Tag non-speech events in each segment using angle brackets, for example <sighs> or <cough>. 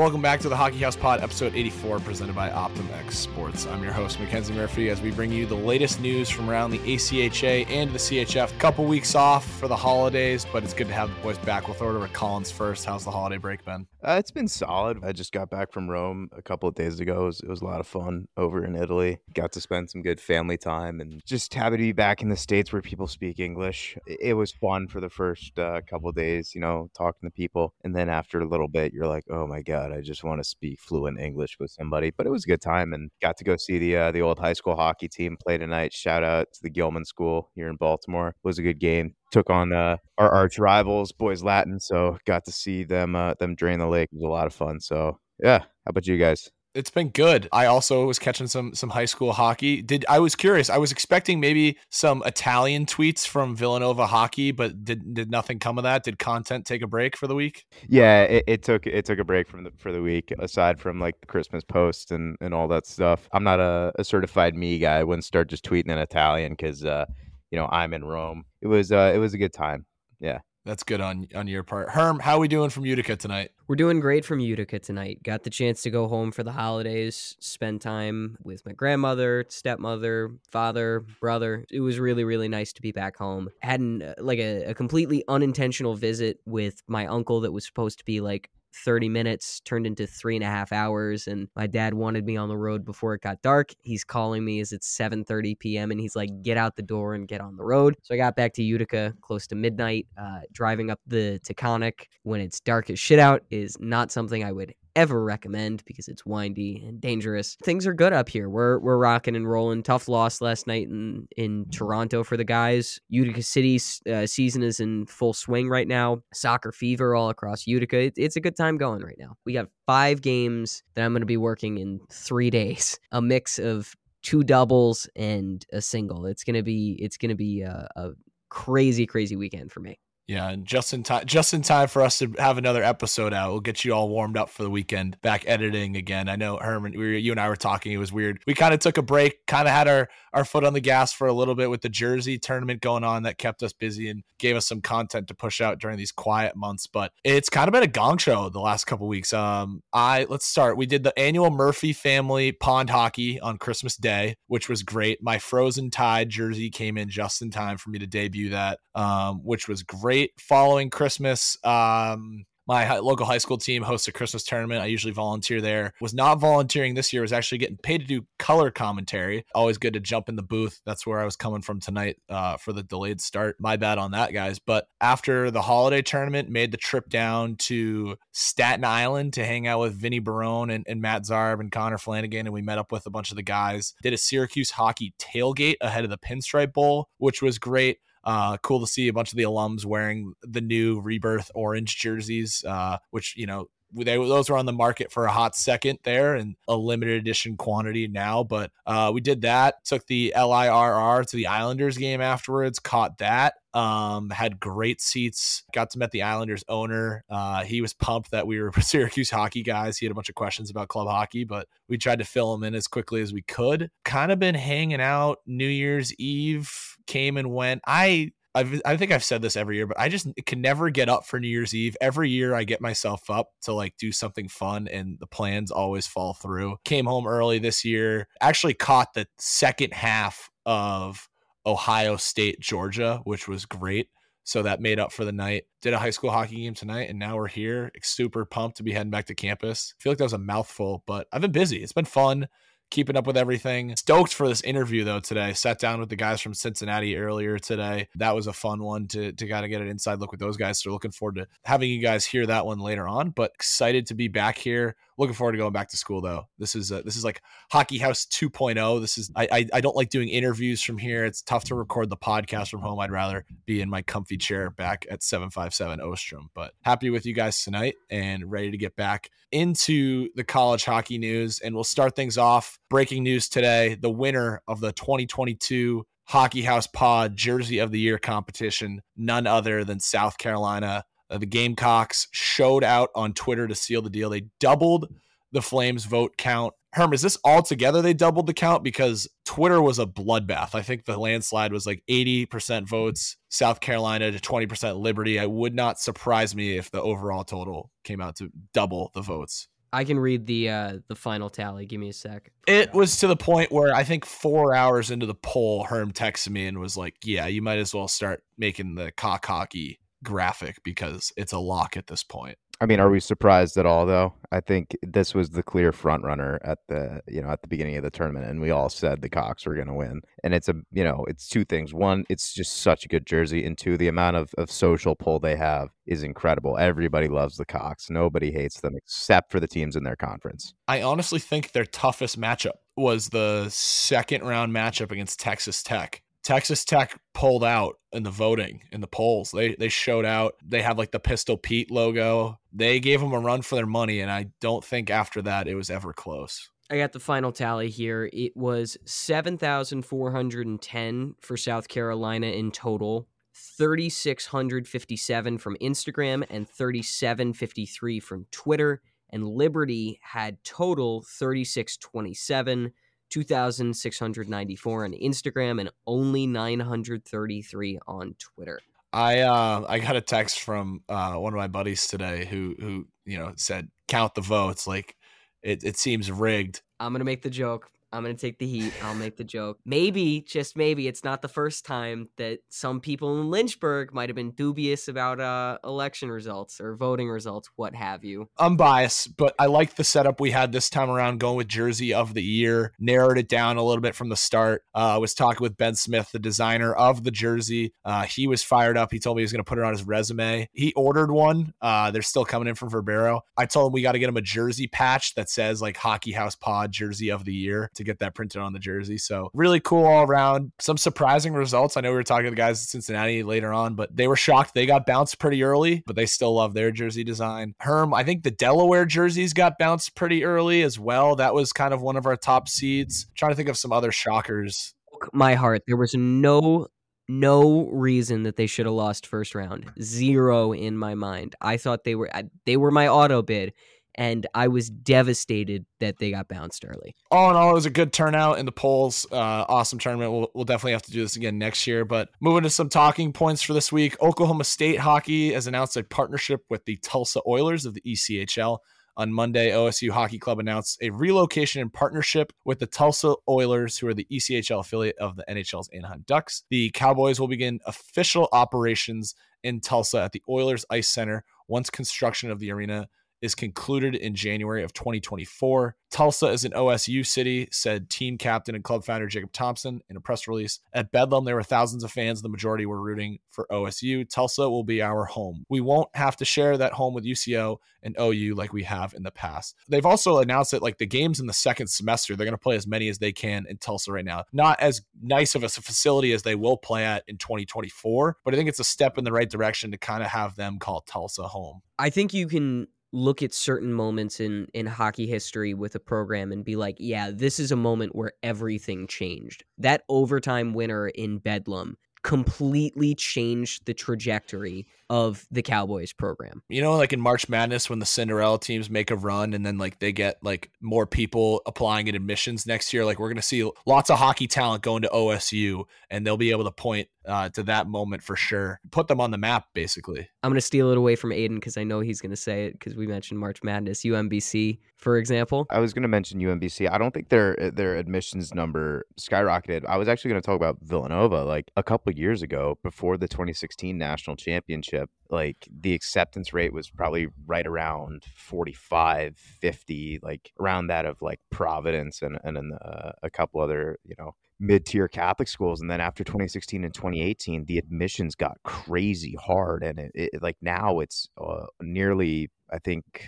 Welcome back to the Hockey House Pod, episode 84, presented by OptimX Sports. I'm your host, Mackenzie Murphy, as we bring you the latest news from around the ACHA and the CHF. Couple weeks off for the holidays, but it's good to have the boys back. We'll throw it over to Collins first. How's the holiday break been? Uh, it's been solid. I just got back from Rome a couple of days ago. It was, it was, a lot of fun over in Italy. Got to spend some good family time and just happy to be back in the States where people speak English. It, was fun for the first uh, couple days, you know, talking to people. And then after a little bit, you're like, oh my God, I just want to speak fluent English with somebody. But it was a good time and got to go see the uh, the old high school hockey team play tonight. Shout out to the Gilman School here in Baltimore. It was a good game. Took on uh, our arch rivals, Boys Latin. So got to see them uh, them drain the lake. It was a lot of fun. So yeah, how about you guys? It's been good. I also was catching some some high school hockey. Did I was curious. I was expecting maybe some Italian tweets from Villanova hockey, but did did nothing come of that? Did content take a break for the week? Yeah, it, it took it took a break from the for the week. Aside from like the Christmas post and and all that stuff, I'm not a, a certified me guy. I wouldn't start just tweeting in Italian because uh, you know I'm in Rome. It was uh, it was a good time. Yeah. That's good on on your part. Herm, how are we doing from Utica tonight? We're doing great from Utica tonight. Got the chance to go home for the holidays, spend time with my grandmother, stepmother, father, brother. It was really, really nice to be back home. Had an, uh, like a, a completely unintentional visit with my uncle that was supposed to be like 30 minutes turned into three and a half hours and my dad wanted me on the road before it got dark. He's calling me as it's 7.30 p.m and he's like get out the door and get on the road. So i got back to utica close to midnight. Uh, driving up the taconic when it's dark as shit out is not something i would ever recommend because it's windy and dangerous. Things are good up here. We're we're rocking and rolling. Tough loss last night in in Toronto for the guys. Utica City's uh, season is in full swing right now. Soccer fever all across Utica. It, it's a good time going right now. We got five games that I'm going to be working in three days. <laughs> A mix of two doubles and a single. It's gonna be it's gonna be a, a crazy crazy weekend for me. Yeah, and just in time, just in time for us to have another episode out. We'll get you all warmed up for the weekend. Back editing again. I know Herman, we you and I were talking. It was weird. We kind of took a break, kind of had our our foot on the gas for a little bit with the Jersey tournament going on. That kept us busy and gave us some content to push out during these quiet months. But it's kind of been a gong show the last couple weeks. Um, I let's start. We did the annual Murphy family pond hockey on Christmas Day, which was great. My Frozen Tide jersey came in just in time for me to debut that, um, which was great following Christmas. Um, my local high school team hosts a Christmas tournament. I usually volunteer there. Was not volunteering this year. Was actually getting paid to do color commentary. Always good to jump in the booth. That's where I was coming from tonight uh, for the delayed start. My bad on that, guys. But after the holiday tournament, made the trip down to Staten Island to hang out with Vinny Barone and, and Matt Zarb and Connor Flanagan, and we met up with a bunch of the guys. Did a Syracuse hockey tailgate ahead of the Pinstripe Bowl, which was great. Uh, cool to see a bunch of the alums wearing the new rebirth orange jerseys, uh, which you know they those were on the market for a hot second there and a limited edition quantity now. But uh, we did that. Took the LIRR to the Islanders game afterwards. Caught that. Um, had great seats. Got to meet the Islanders owner. Uh, he was pumped that we were <laughs> Syracuse hockey guys. He had a bunch of questions about club hockey, but we tried to fill him in as quickly as we could. Kind of been hanging out New Year's Eve. Came and went. I I've, I think I've said this every year, but I just can never get up for New Year's Eve. Every year I get myself up to like do something fun and the plans always fall through. Came home early this year, actually caught the second half of Ohio State, Georgia, which was great. So that made up for the night. Did a high school hockey game tonight, and now we're here. Super pumped to be heading back to campus. I feel like that was a mouthful, but I've been busy. It's been fun keeping up with everything. Stoked for this interview though today. Sat down with the guys from Cincinnati earlier today. That was a fun one to to kind of get an inside look with those guys. So looking forward to having you guys hear that one later on. But excited to be back here. Looking forward to going back to school though. This is uh, this is like Hockey House 2.0. This is I, I I don't like doing interviews from here. It's tough to record the podcast from home. I'd rather be in my comfy chair back at 757 Ostrom. But happy with you guys tonight and ready to get back into the college hockey news. And we'll start things off. Breaking news today: the winner of the 2022 Hockey House Pod Jersey of the Year competition, none other than South Carolina the Gamecocks showed out on Twitter to seal the deal. They doubled the Flames vote count. Herm, is this all together they doubled the count? Because Twitter was a bloodbath. I think the landslide was like 80% votes, South Carolina to 20% Liberty. I would not surprise me if the overall total came out to double the votes. I can read the uh the final tally. Give me a sec. It was to the point where I think four hours into the poll, Herm texted me and was like, "Yeah, you might as well start making the cock hockey graphic because it's a lock at this point." I mean, are we surprised at all though? I think this was the clear front runner at the you know at the beginning of the tournament, and we all said the Cox were going to win. And it's a you know it's two things. One, it's just such a good jersey, and two, the amount of, of social pull they have is incredible. Everybody loves the Cox. Nobody hates them except for the teams in their conference. I honestly think their toughest matchup was the second round matchup against Texas Tech. Texas Tech pulled out in the voting in the polls. They they showed out. They had like the Pistol Pete logo. They gave them a run for their money, and I don't think after that it was ever close. I got the final tally here. It was 7,410 for South Carolina in total, 3,657 from Instagram, and 3,753 from Twitter. And Liberty had total 3,627. 2,694 on Instagram and only 933 on Twitter. I uh, I got a text from uh, one of my buddies today who who you know said count the votes like it, it seems rigged. I'm gonna make the joke. I'm going to take the heat. I'll make the joke. Maybe, just maybe, it's not the first time that some people in Lynchburg might have been dubious about uh, election results or voting results, what have you. I'm biased, but I like the setup we had this time around going with Jersey of the Year. Narrowed it down a little bit from the start. Uh, I was talking with Ben Smith, the designer of the jersey. Uh, he was fired up. He told me he was going to put it on his resume. He ordered one. Uh, they're still coming in from Verbero. I told him we got to get him a jersey patch that says like Hockey House Pod Jersey of the Year to get that printed on the jersey. So really cool all around. Some surprising results. I know we were talking to the guys at Cincinnati later on, but they were shocked. They got bounced pretty early, but they still love their jersey design. Herm, I think the Delaware jerseys got bounced pretty early as well. That was kind of one of our top seeds. I'm trying to think of some other shockers. My heart. There was no no reason that they should have lost first round. Zero in my mind. I thought they were they were my auto bid and I was devastated that they got bounced early. All in all, it was a good turnout in the polls. Uh, awesome tournament. We'll, we'll definitely have to do this again next year. But moving to some talking points for this week, Oklahoma State hockey has announced a partnership with the Tulsa Oilers of the ECHL. On Monday, OSU Hockey Club announced a relocation in partnership with the Tulsa Oilers, who are the ECHL affiliate of the NHL's Anaheim Ducks. The Cowboys will begin official operations in Tulsa at the Oilers Ice Center once construction of the arena is concluded in January of 2024. Tulsa is an OSU city, said team captain and club founder Jacob Thompson in a press release. At Bedlam, there were thousands of fans. The majority were rooting for OSU. Tulsa will be our home. We won't have to share that home with UCO and OU like we have in the past. They've also announced that like the games in the second semester, they're going to play as many as they can in Tulsa right now. Not as nice of a facility as they will play at in 2024, but I think it's a step in the right direction to kind of have them call Tulsa home. I think you can look at certain moments in in hockey history with a program and be like, yeah, this is a moment where everything changed. That overtime winner in Bedlam completely changed the trajectory of the Cowboys program. You know, like in March Madness when the Cinderella teams make a run and then like they get like more people applying at admissions next year, like we're going to see lots of hockey talent going to OSU and they'll be able to point uh, to that moment for sure. Put them on the map, basically. I'm going to steal it away from Aiden because I know he's going to say it because we mentioned March Madness, UMBC, for example. I was going to mention UMBC. I don't think their uh, their admissions number skyrocketed. I was actually going to talk about Villanova like a couple years ago before the 2016 national championship like the acceptance rate was probably right around 45, 50, like around that of like Providence and, and then uh, a couple other, you know, mid-tier Catholic schools. And then after 2016 and 2018, the admissions got crazy hard. And it, it like now it's uh, nearly, I think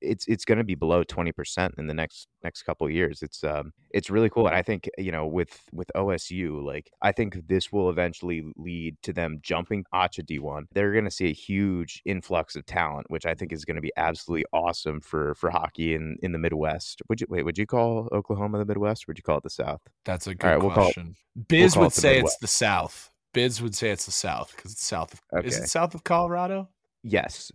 it's it's going to be below 20% in the next next couple years. It's um it's really cool and i think you know with with osu like i think this will eventually lead to them jumping ACHA d1 they're going to see a huge influx of talent which i think is going to be absolutely awesome for for hockey in in the midwest. Would you wait would you call oklahoma the midwest? Or would you call it the south? That's a good right, question. we'll biz we'll would it say it's the south. Biz would say it's the south because it's south of okay. is it south of colorado? Yes.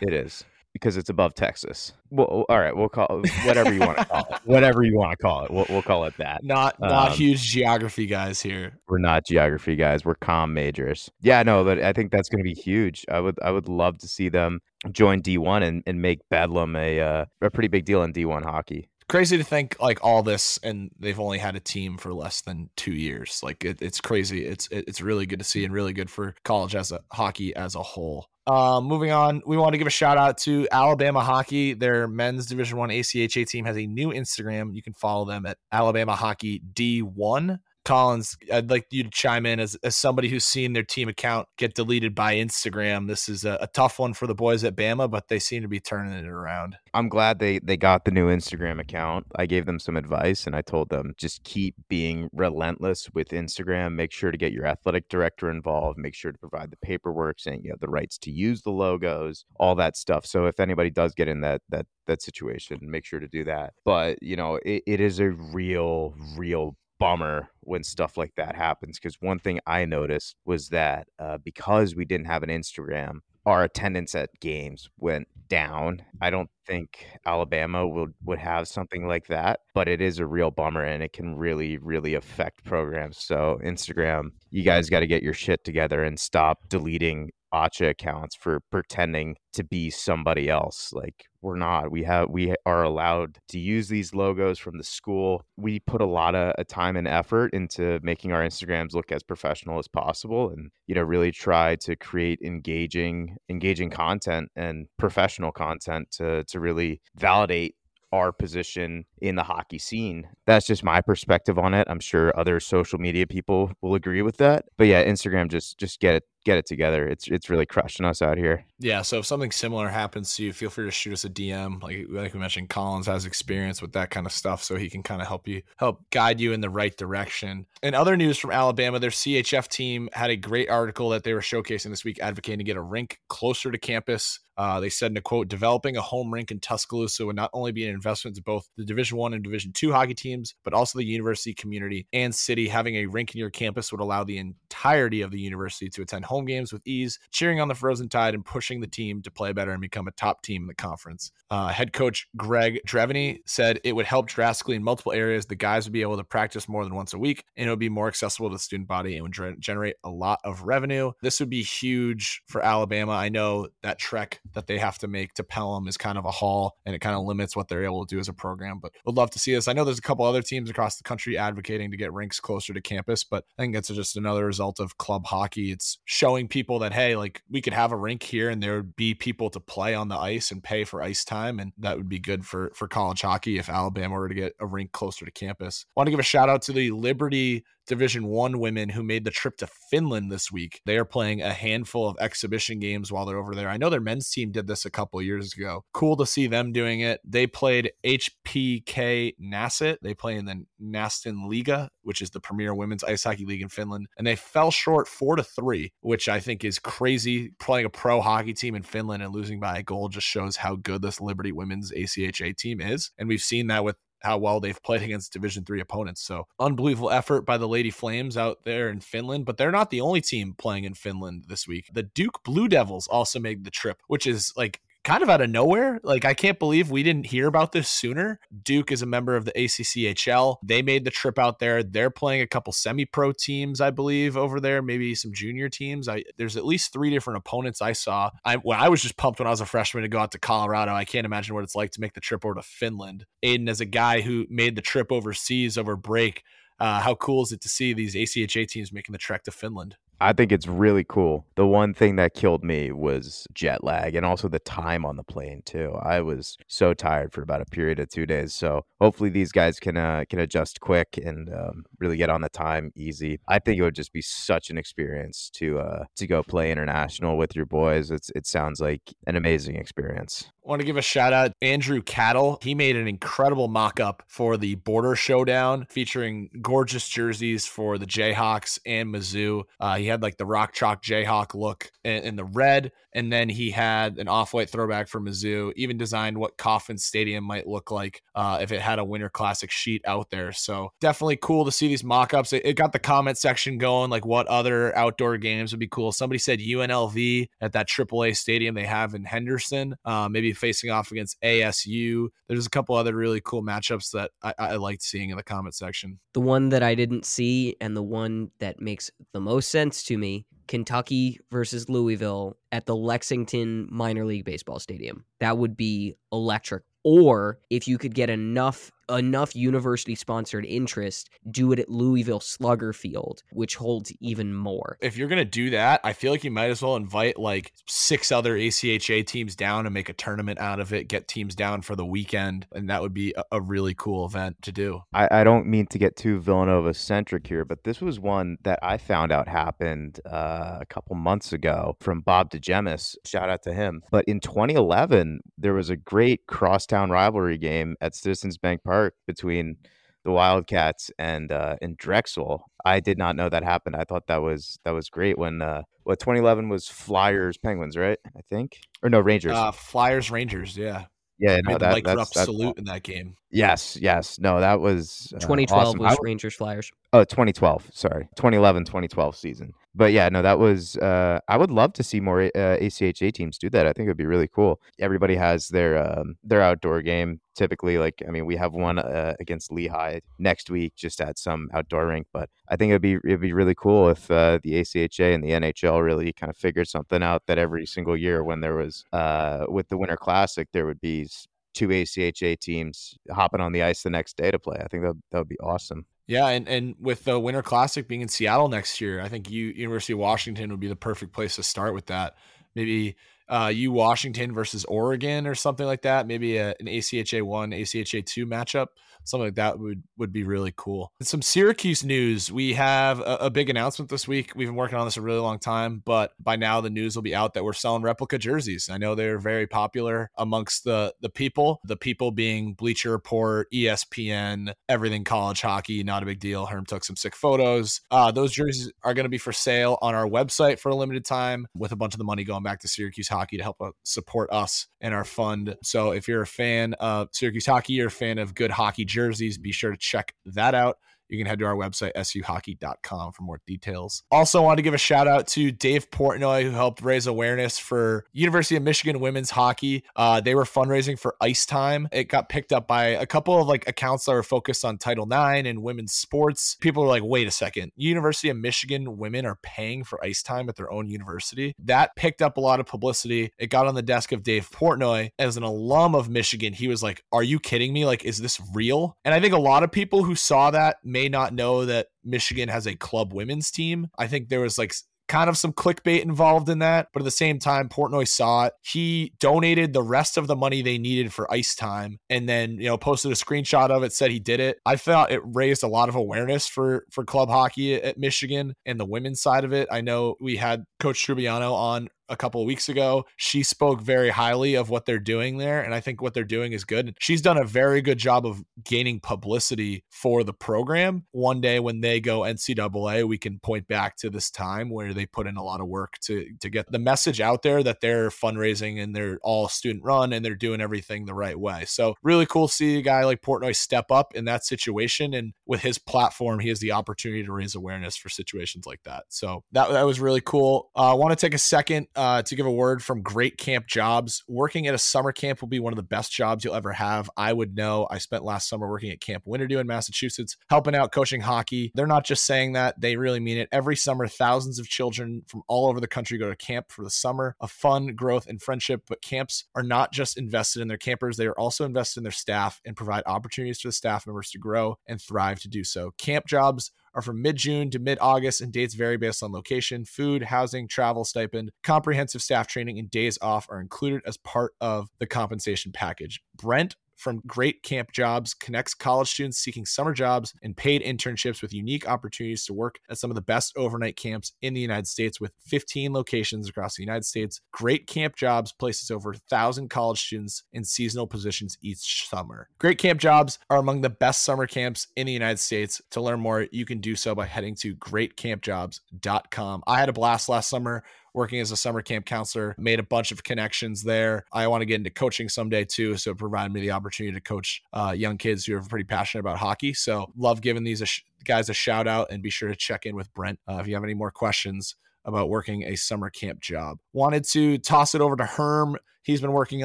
It is because it's above Texas. Well, all right, we'll call it whatever you want to call it. <laughs> Whatever you want to call it. We'll, we'll call it that. Not not Um, huge geography guys here. We're not geography guys. We're com majors. Yeah, no, but I think that's going to be huge. I would I would love to see them join D1 and, and make Bedlam a uh, a pretty big deal in D1 hockey. Crazy to think like all this, and they've only had a team for less than two years. Like it, it's crazy. It's it, it's really good to see and really good for college as a hockey as a whole. Um, moving on, we want to give a shout out to Alabama Hockey. Their men's Division One ACHA team has a new Instagram. You can follow them at Alabama Hockey D1. Collins, I'd like you to chime in as, as somebody who's seen their team account get deleted by Instagram. This is a, a tough one for the boys at Bama, but they seem to be turning it around. I'm glad they they got the new Instagram account. I gave them some advice and I told them just keep being relentless with Instagram. Make sure to get your athletic director involved. Make sure to provide the paperwork saying you have the rights to use the logos, all that stuff. So if anybody does get in that that that situation, make sure to do that. But you know, it, it is a real, real bummer when stuff like that happens because one thing I noticed was that uh, because we didn't have an Instagram, our attendance at games went down. I don't think Alabama would would have something like that, but it is a real bummer and it can really really affect programs. So Instagram, you guys got to get your shit together and stop deleting ACHA accounts for pretending to be somebody else. Like we're not. We have we are allowed to use these logos from the school. We put a lot of uh, time and effort into making our Instagrams look as professional as possible and you know really try to create engaging engaging content and professional content to to really validate our position in the hockey scene. That's just my perspective on it. I'm sure other social media people will agree with that. But yeah, Instagram just just get it get it together. It's it's really crushing us out here. Yeah, so if something similar happens to you, feel free to shoot us a DM. Like like we mentioned, Collins has experience with that kind of stuff, so he can kind of help you help guide you in the right direction. In other news from Alabama, their CHF team had a great article that they were showcasing this week, advocating to get a rink closer to campus. Uh, they said in a quote, developing a home rink in Tuscaloosa would not only be an investment to both the Division One and Division Two hockey teams, but also the university community and city. Having a rink in your campus would allow the entirety of the university to attend home games with ease, cheering on the Frozen Tide and pushing the team to play better and become a top team in the conference. Uh, head coach Greg Drevany said it would help drastically in multiple areas. The guys would be able to practice more than once a week, and it would be more accessible to the student body and would dre- generate a lot of revenue. This would be huge for Alabama. I know that trek that they have to make to Pelham is kind of a haul, and it kind of limits what they're able to do as a program. But would love to see this. I know there's a couple other teams across the country advocating to get rinks closer to campus, but I think it's just another result of club hockey. It's showing people that hey, like we could have a rink here, and there would be people to play on the ice and pay for ice time, and that would be good for for college hockey if Alabama were to get a rink closer to campus. Want to give a shout out to the Liberty Division One women who made the trip to Finland this week. They are playing a handful of exhibition games while they're over there. I know their men's team did this a couple years ago. Cool to see them doing it. They played HPK Naiset. They play in the Naisten Liiga, which is the premier women's ice hockey league in Finland, and they fell short four to three, which I think is crazy. Playing a pro hockey team in Finland and losing by a goal just shows how good this Liberty women's ACHA team is, and we've seen that with how well they've played <laughs> against division three opponents. So unbelievable effort by the lady flames out there in finland but they're not the only team playing in finland this week. The duke blue devils also made the trip which is like kind of out of nowhere. Like I can't believe we didn't hear about this sooner. Duke is a member of the ACCHL. They made the trip out there. They're playing a couple semi-pro teams, I believe, over there. Maybe some junior teams. I there's at least three different opponents I saw. I when I was just pumped when I was a freshman to go out to Colorado. I can't imagine what it's like to make the trip over to Finland. Aiden, as a guy who made the trip overseas over break. Uh, how cool is it to see these ACHA teams making the trek to Finland? I think it's really cool. The one thing that killed me was jet lag and also the time on the plane too. I was so tired for about a period of two days. So hopefully these guys can uh, can adjust quick and um, really get on the time easy. I think it would just be such an experience to uh, to go play international with your boys. It's it sounds like an amazing experience. I want to give a shout out Andrew Cattle. He made an incredible mock up for the Border Showdown featuring gorgeous jerseys for the Jayhawks and Mizzou. Uh, he had like the rock chalk Jayhawk look in, in the red, and then he had an off white throwback for Mizzou. Even designed what Coffin Stadium might look like uh, if it had a Winter Classic sheet out there. So definitely cool to see these mock-ups. It, it got the comment section going, like what other outdoor games would be cool. Somebody said UNLV at that AAA stadium they have in Henderson, uh, maybe facing off against ASU. There's a couple other really cool matchups that I, I liked seeing in the comment section. The one that I didn't see and the one that makes the most sense to me Kentucky versus Louisville at the Lexington Minor League Baseball Stadium. That would be electric. Or if you could get enough enough university sponsored interest, do it at Louisville Slugger Field, which holds even more. If you're going to do that, I feel like you might as well invite like six other ACHA teams down and make a tournament out of it, get teams down for the weekend. And that would be a, a really cool event to do. I, I, don't mean to get too Villanova centric here, but this was one that I found out happened uh, a couple months ago from Bob DeGemis. Shout out to him. But in 2011, there was a great crosstown rivalry game at Citizens Bank Park between the Wildcats and uh, and Drexel. I did not know that happened. I thought that was that was great when uh, what 2011 was Flyers Penguins, right? I think or no Rangers. Uh, Flyers Rangers, yeah. Yeah, no, that, Mike that's, that's salute in that game. Yes, yes. No, that was uh, 2012 awesome. was Rangers Flyers. Oh, 2012. Sorry. 2011 2012 season. But yeah, no, that was uh, I would love to see more uh, ACHA teams do that. I think it would be really cool. Everybody has their um, their outdoor game typically like I mean, we have one uh, against Lehigh next week just at some outdoor rink, but I think it'd be it'd be really cool if uh, the ACHA and the NHL really kind of figured something out that every single year when there was uh, with the Winter Classic there would be two ACHA teams hopping on the ice the next day to play. I think that that would be awesome. Yeah, and, and with the Winter Classic being in Seattle next year, I think you University of Washington would be the perfect place to start with that. Maybe uh, U Washington versus Oregon or something like that. Maybe a, an ACHA one, ACHA two matchup something like that would would be really cool. And some Syracuse news. We have a, a, big announcement this week. We've been working on this a really long time, but by now the news will be out that we're selling replica jerseys. I know they're very popular amongst the the people. The people being Bleacher Report, ESPN, everything college hockey. Not a big deal. Herm took some sick photos. Uh, those jerseys are going to be for sale on our website for a limited time, with a bunch of the money going back to Syracuse hockey to help uh, support us and our fund. So if you're a fan of Syracuse hockey, you're a fan of good hockey jerseys, be sure to check that out you can head to our website, suhockey.com, for more details. Also, want to give a shout out to Dave Portnoy, who helped raise awareness for University of Michigan women's hockey. Uh, they were fundraising for Ice Time. It got picked up by a couple of like accounts that were focused on Title IX and women's sports. People were like, wait a second, University of Michigan women are paying for Ice Time at their own university. That picked up a lot of publicity. It got on the desk of Dave Portnoy. As an alum of Michigan, he was like, are you kidding me? Like, is this real? And I think a lot of people who saw that may may not know that Michigan has a club women's team. I think there was like kind of some clickbait involved in that. But at the same time, Portnoy saw it. He donated the rest of the money they needed for ice time and then, you know, posted a screenshot of it, said he did it. I thought it raised a lot of awareness for for club hockey at Michigan and the women's side of it. I know we had Coach Trubiano on a couple of weeks ago. She spoke very highly of what they're doing there. And I think what they're doing is good. She's done a very good job of gaining publicity for the program. One day when they go NCAA, we can point back to this time where they put in a lot of work to, to get the message out there that they're fundraising and they're all student run and they're doing everything the right way. So really cool to see a guy like Portnoy step up in that situation. And with his platform, he has the opportunity to raise awareness for situations like that. So that, that was really cool. Uh, I want to take a second Uh, to give a word from Great Camp Jobs. Working at a summer camp will be one of the best jobs you'll ever have. I would know. I spent last summer working at Camp Winadu in Massachusetts, helping out coaching hockey. They're not just saying that, they really mean it. Every summer, thousands of children from all over the country go to camp for the summer of fun, growth, and friendship. But camps are not just invested in their campers, they are also invested in their staff and provide opportunities for the staff members to grow and thrive to do so. Camp Jobs are from mid June to mid August, and dates vary based on location. Food, housing, travel stipend, comprehensive staff training, and days off are included as part of the compensation package. Brent from Great Camp Jobs connects college students seeking summer jobs and paid internships with unique opportunities to work at some of the best overnight camps in the United States with 15 locations across the United States. Great Camp Jobs places over 1,000 college students in seasonal positions each summer. Great Camp Jobs are among the best summer camps in the United States. To learn more, you can do so by heading to greatcampjobs.com. I had a blast last summer working as a summer camp counselor, made a bunch of connections there. I want to get into coaching someday too. So it provided me the opportunity to coach uh, young kids who are pretty passionate about hockey. So love giving these guys a shout out and be sure to check in with Brent uh, if you have any more questions about working a summer camp job. Wanted to toss it over to Herm. He's been working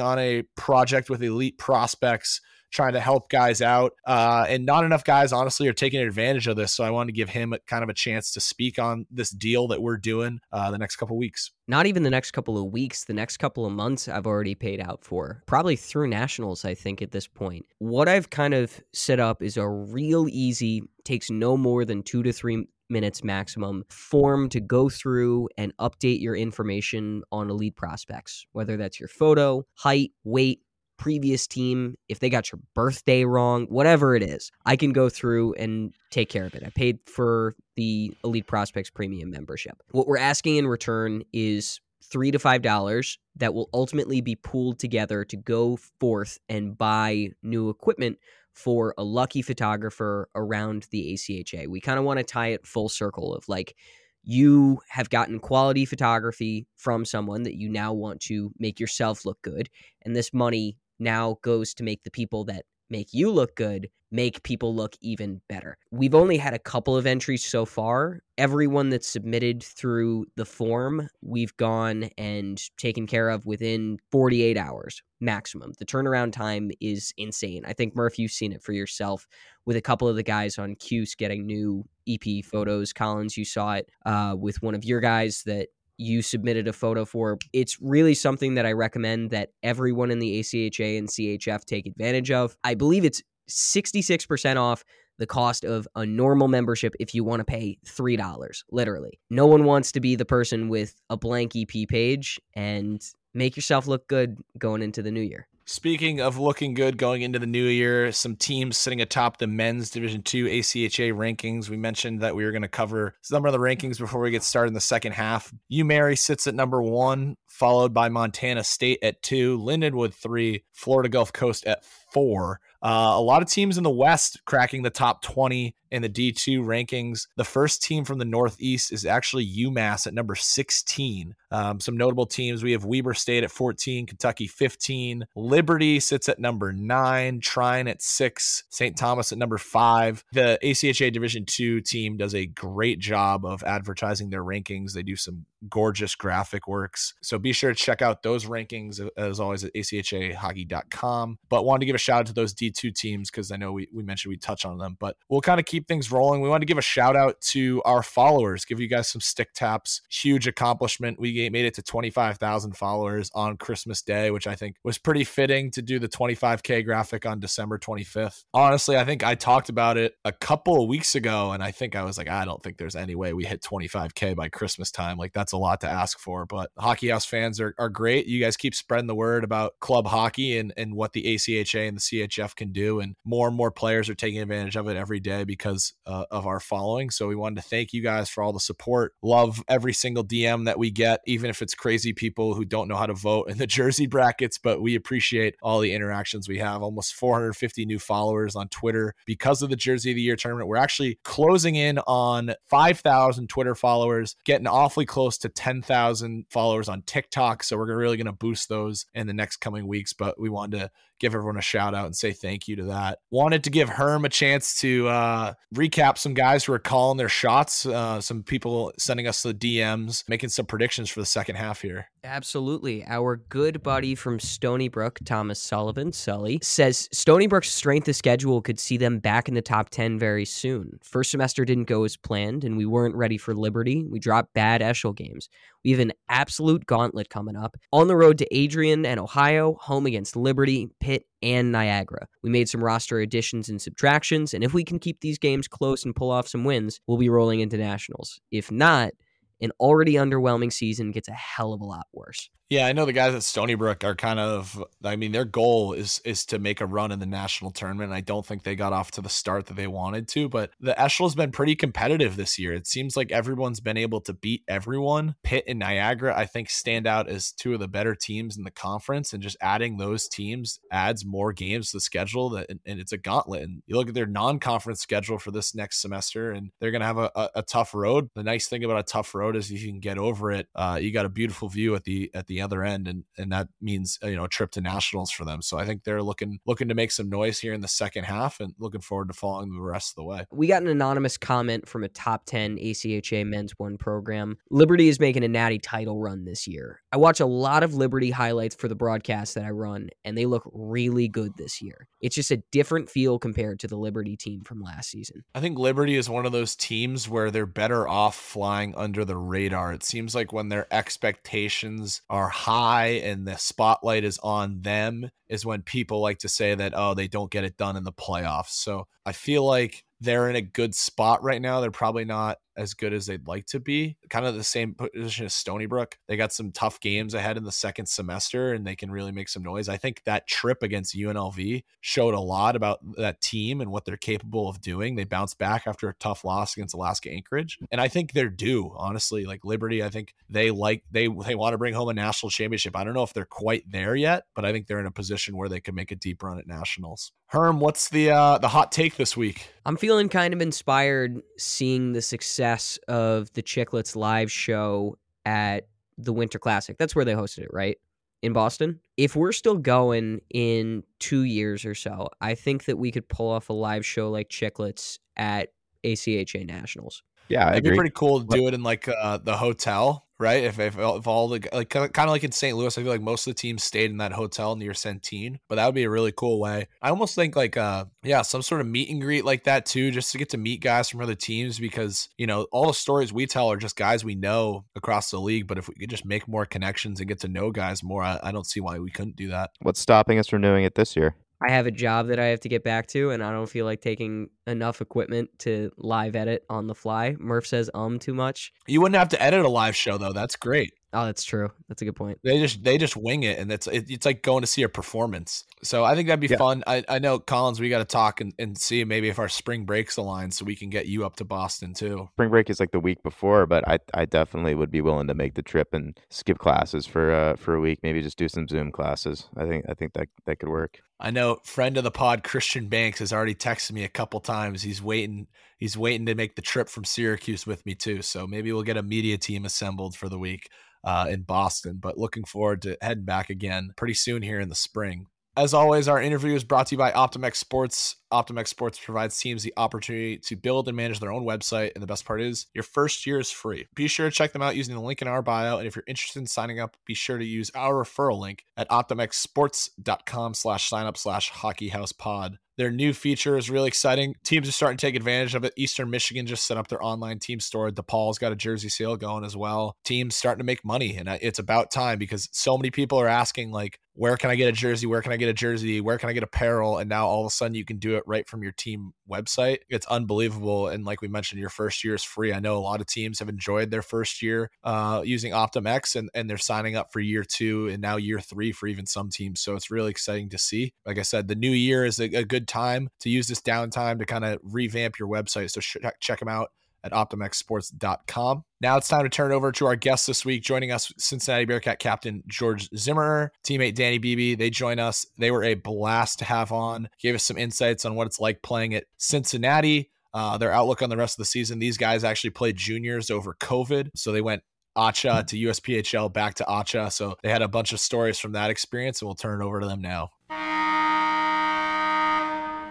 on a project with elite prospects trying to help guys out. Uh, and not enough guys, honestly, are taking advantage of this. So I wanted to give him a, kind of a chance to speak on this deal that we're doing uh, the next couple weeks. Not even the next couple of weeks, the next couple of months, I've already paid out for. Probably through nationals, I think, at this point. What I've kind of set up is a real easy, takes no more than two to three minutes maximum form to go through and update your information on elite prospects, whether that's your photo, height, weight, previous team, if they got your birthday wrong, whatever it is, I can go through and take care of it. I paid for the Elite Prospects Premium membership. What we're asking in return is three to five dollars that will ultimately be pooled together to go forth and buy new equipment for a lucky photographer around the ACHA. We kind of want to tie it full circle of like you have gotten quality photography from someone that you now want to make yourself look good and this money now goes to make the people that make you look good make people look even better. We've only had a couple of entries so far. Everyone that's submitted through the form, we've gone and taken care of within 48 hours maximum. The turnaround time is insane. I think Murph, you've seen it for yourself with a couple of the guys on Cuse getting new EP photos. Collins, you saw it uh, with one of your guys that you submitted a photo for. It's really something that I recommend that everyone in the ACHA and CHF take advantage of. I believe it's 66% off the cost of a normal membership if you want to pay $3, literally. No one wants to be the person with a blank EP page and make yourself look good going into the new year. Speaking of looking good going into the new year, some teams sitting atop the men's Division Two ACHA rankings. We mentioned that we were going to cover some of the rankings before we get started in the second half. UMary sits at number one, followed by Montana State at two, Lindenwood three, Florida Gulf Coast at four. Uh, a lot of teams in the West cracking the top 20 in the D2 rankings. The first team from the Northeast is actually UMass at number 16. Um, some notable teams we have Weber State at 14, Kentucky 15, Liberty sits at number nine, Trine at six, St. Thomas at number five. The ACHA Division two team does a great job of advertising their rankings. They do some gorgeous graphic works. So be sure to check out those rankings as always at achahockey.com. But wanted to give a shout out to those D2 teams because I know we, we mentioned we touch on them, but we'll kind of keep things rolling. We want to give a shout out to our followers, give you guys some stick taps. Huge accomplishment. We made it to 25,000 followers on Christmas Day, which I think was pretty fitting to do the 25K graphic on December 25th. Honestly, I think I talked about it a couple of weeks ago, and I think I was like, I don't think there's any way we hit 25K by Christmas time. Like, that's a lot to ask for, but Hockey House fans are, are great. You guys keep spreading the word about club hockey and, and what the ACHA and the CHF can do. And more and more players are taking advantage of it every day because uh, of our following. So we wanted to thank you guys for all the support. Love every single DM that we get, even if it's crazy people who don't know how to vote in the <laughs> jersey brackets, but we appreciate all the interactions we have. Almost 450 new followers on Twitter because of the Jersey of the Year tournament. We're actually closing in on 5,000 Twitter followers, getting awfully close to 10,000 followers on TikTok. So we're really going to boost those in the next coming weeks. But we wanted to give everyone a shout out and say thank you to that. Wanted to give Herm a chance to uh, recap some guys who are calling their shots, uh, some people sending us the DMs, making some predictions for the second half here. Absolutely. Our good buddy from Stony Brook, Thomas Sullivan, Sully, says Stony Brook's strength of schedule could see them back in the top 10 very soon. First semester didn't go as planned, and we weren't ready for Liberty. We dropped bad ESCHL games. We have an absolute gauntlet coming up on the road to Adrian and Ohio, home against Liberty, Pitt, and Niagara. We made some roster additions and subtractions, and if we can keep these games close and pull off some wins, we'll be rolling into nationals. If not, an already underwhelming season gets a hell of a lot worse. Yeah, I know the guys at Stony Brook are kind of I mean their goal is is to make a run in the national tournament. I don't think they got off to the start that they wanted to, but the ESCHL has been pretty competitive this year. It seems like everyone's been able to beat everyone. Pitt and Niagara I think stand out as two of the better teams in the conference and just adding those teams adds more games to the schedule that and, and it's a gauntlet. And you look at their non-conference schedule for this next semester and they're going to have a, a, a, tough road. The nice thing about a tough road is you can get over it. Uh, you got a beautiful view at the at the the other end, and and that means uh, you know a trip to nationals for them. So I think they're looking looking to make some noise here in the second half, and looking forward to following the rest of the way. We got an anonymous comment from a top ten ACHA Men's One program. Liberty is making a natty title run this year. I watch a lot of Liberty highlights for the broadcast that I run, and they look really good this year. It's just a different feel compared to the Liberty team from last season. I think Liberty is one of those teams where they're better off flying under the radar. It seems like when their expectations are are high and the spotlight is on them is when people like to say that oh they don't get it done in the playoffs. So I feel like they're in a good spot right now. They're probably not as good as they'd like to be. Kind of the same position as Stony Brook. They got some tough games ahead in the second semester and they can really make some noise. I think that trip against UNLV showed a lot about that team and what they're capable of doing. They bounced back after a tough loss against Alaska Anchorage. And I think they're due, honestly. Like Liberty, I think they like they they want to bring home a national championship. I don't know if they're quite there yet, but I think they're in a position where they can make a deep run at nationals. Herm, what's the uh the hot take this week? I'm feeling kind of inspired seeing the success of the Chiclets live show at the Winter Classic. That's where they hosted it, right? In Boston. If we're still going in two years or so, I think that we could pull off a live show like Chiclets at ACHA Nationals. Yeah, it'd be pretty cool to do it in like uh, the hotel right? If, if, if all the like kind of like in St. Louis, I feel like most of the teams stayed in that hotel near Centene, but that would be a really cool way. I almost think like uh yeah, some sort of meet and greet like that too, just to get to meet guys from other teams because you know all the stories we tell are just guys we know across the league. But if we could just make more connections and get to know guys more, I, I don't see why we couldn't do that. What's stopping us from doing it this year? I have a job that I have to get back to, and I don't feel like taking enough equipment to live edit on the fly. Murph says um too much. You wouldn't have to edit a live show though. That's great. Oh, that's true. That's a good point. They just they just wing it, and it's it, it's like going to see a performance. So I think that'd be yeah. fun. I, I know Collins, we got to talk and, and see maybe if our spring breaks align, so we can get you up to Boston too. Spring break is like the week before, but I I definitely would be willing to make the trip and skip classes for uh for a week. Maybe just do some Zoom classes. I think I think that that could work. I know friend of the pod Christian Banks has already texted me a couple times. He's waiting he's waiting to make the trip from Syracuse with me too. So maybe we'll get a media team assembled for the week uh, in Boston. But looking forward to heading back again pretty soon here in the spring. As always, our interview is brought to you by OptimX Sports. OptimX Sports provides teams the opportunity to build and manage their own website. And the best part is, your first year is free. Be sure to check them out using the link in our bio. And if you're interested in signing up, be sure to use our referral link at optimxsports.com slash signup slash hockeyhousepod. Their new feature is really exciting. Teams are starting to take advantage of it. Eastern Michigan just set up their online team store. DePaul's got a jersey sale going as well. Teams starting to make money, and it's about time because so many people are asking, like, where can I get a jersey? Where can I get a jersey? Where can I get apparel? And now all of a sudden you can do it right from your team website. It's unbelievable. And like we mentioned, your first year is free. I know a lot of teams have enjoyed their first year uh, using OptimX and, and they're signing up for year two and now year three for even some teams. So it's really exciting to see. Like I said, the new year is a, a good time to use this downtime to kind of revamp your website. So sh- check them out at optimxsports.com. Now it's time to turn it over to our guests this week. Joining us, Cincinnati Bearcat captain George Zimmerer, teammate Danny Beebe. They join us. They were a blast to have on. Gave us some insights on what it's like playing at Cincinnati. Uh, their outlook on the rest of the season. These guys actually played juniors over COVID, so they went ACHA to USPHL, back to ACHA. So they had a bunch of stories from that experience, and we'll turn it over to them now.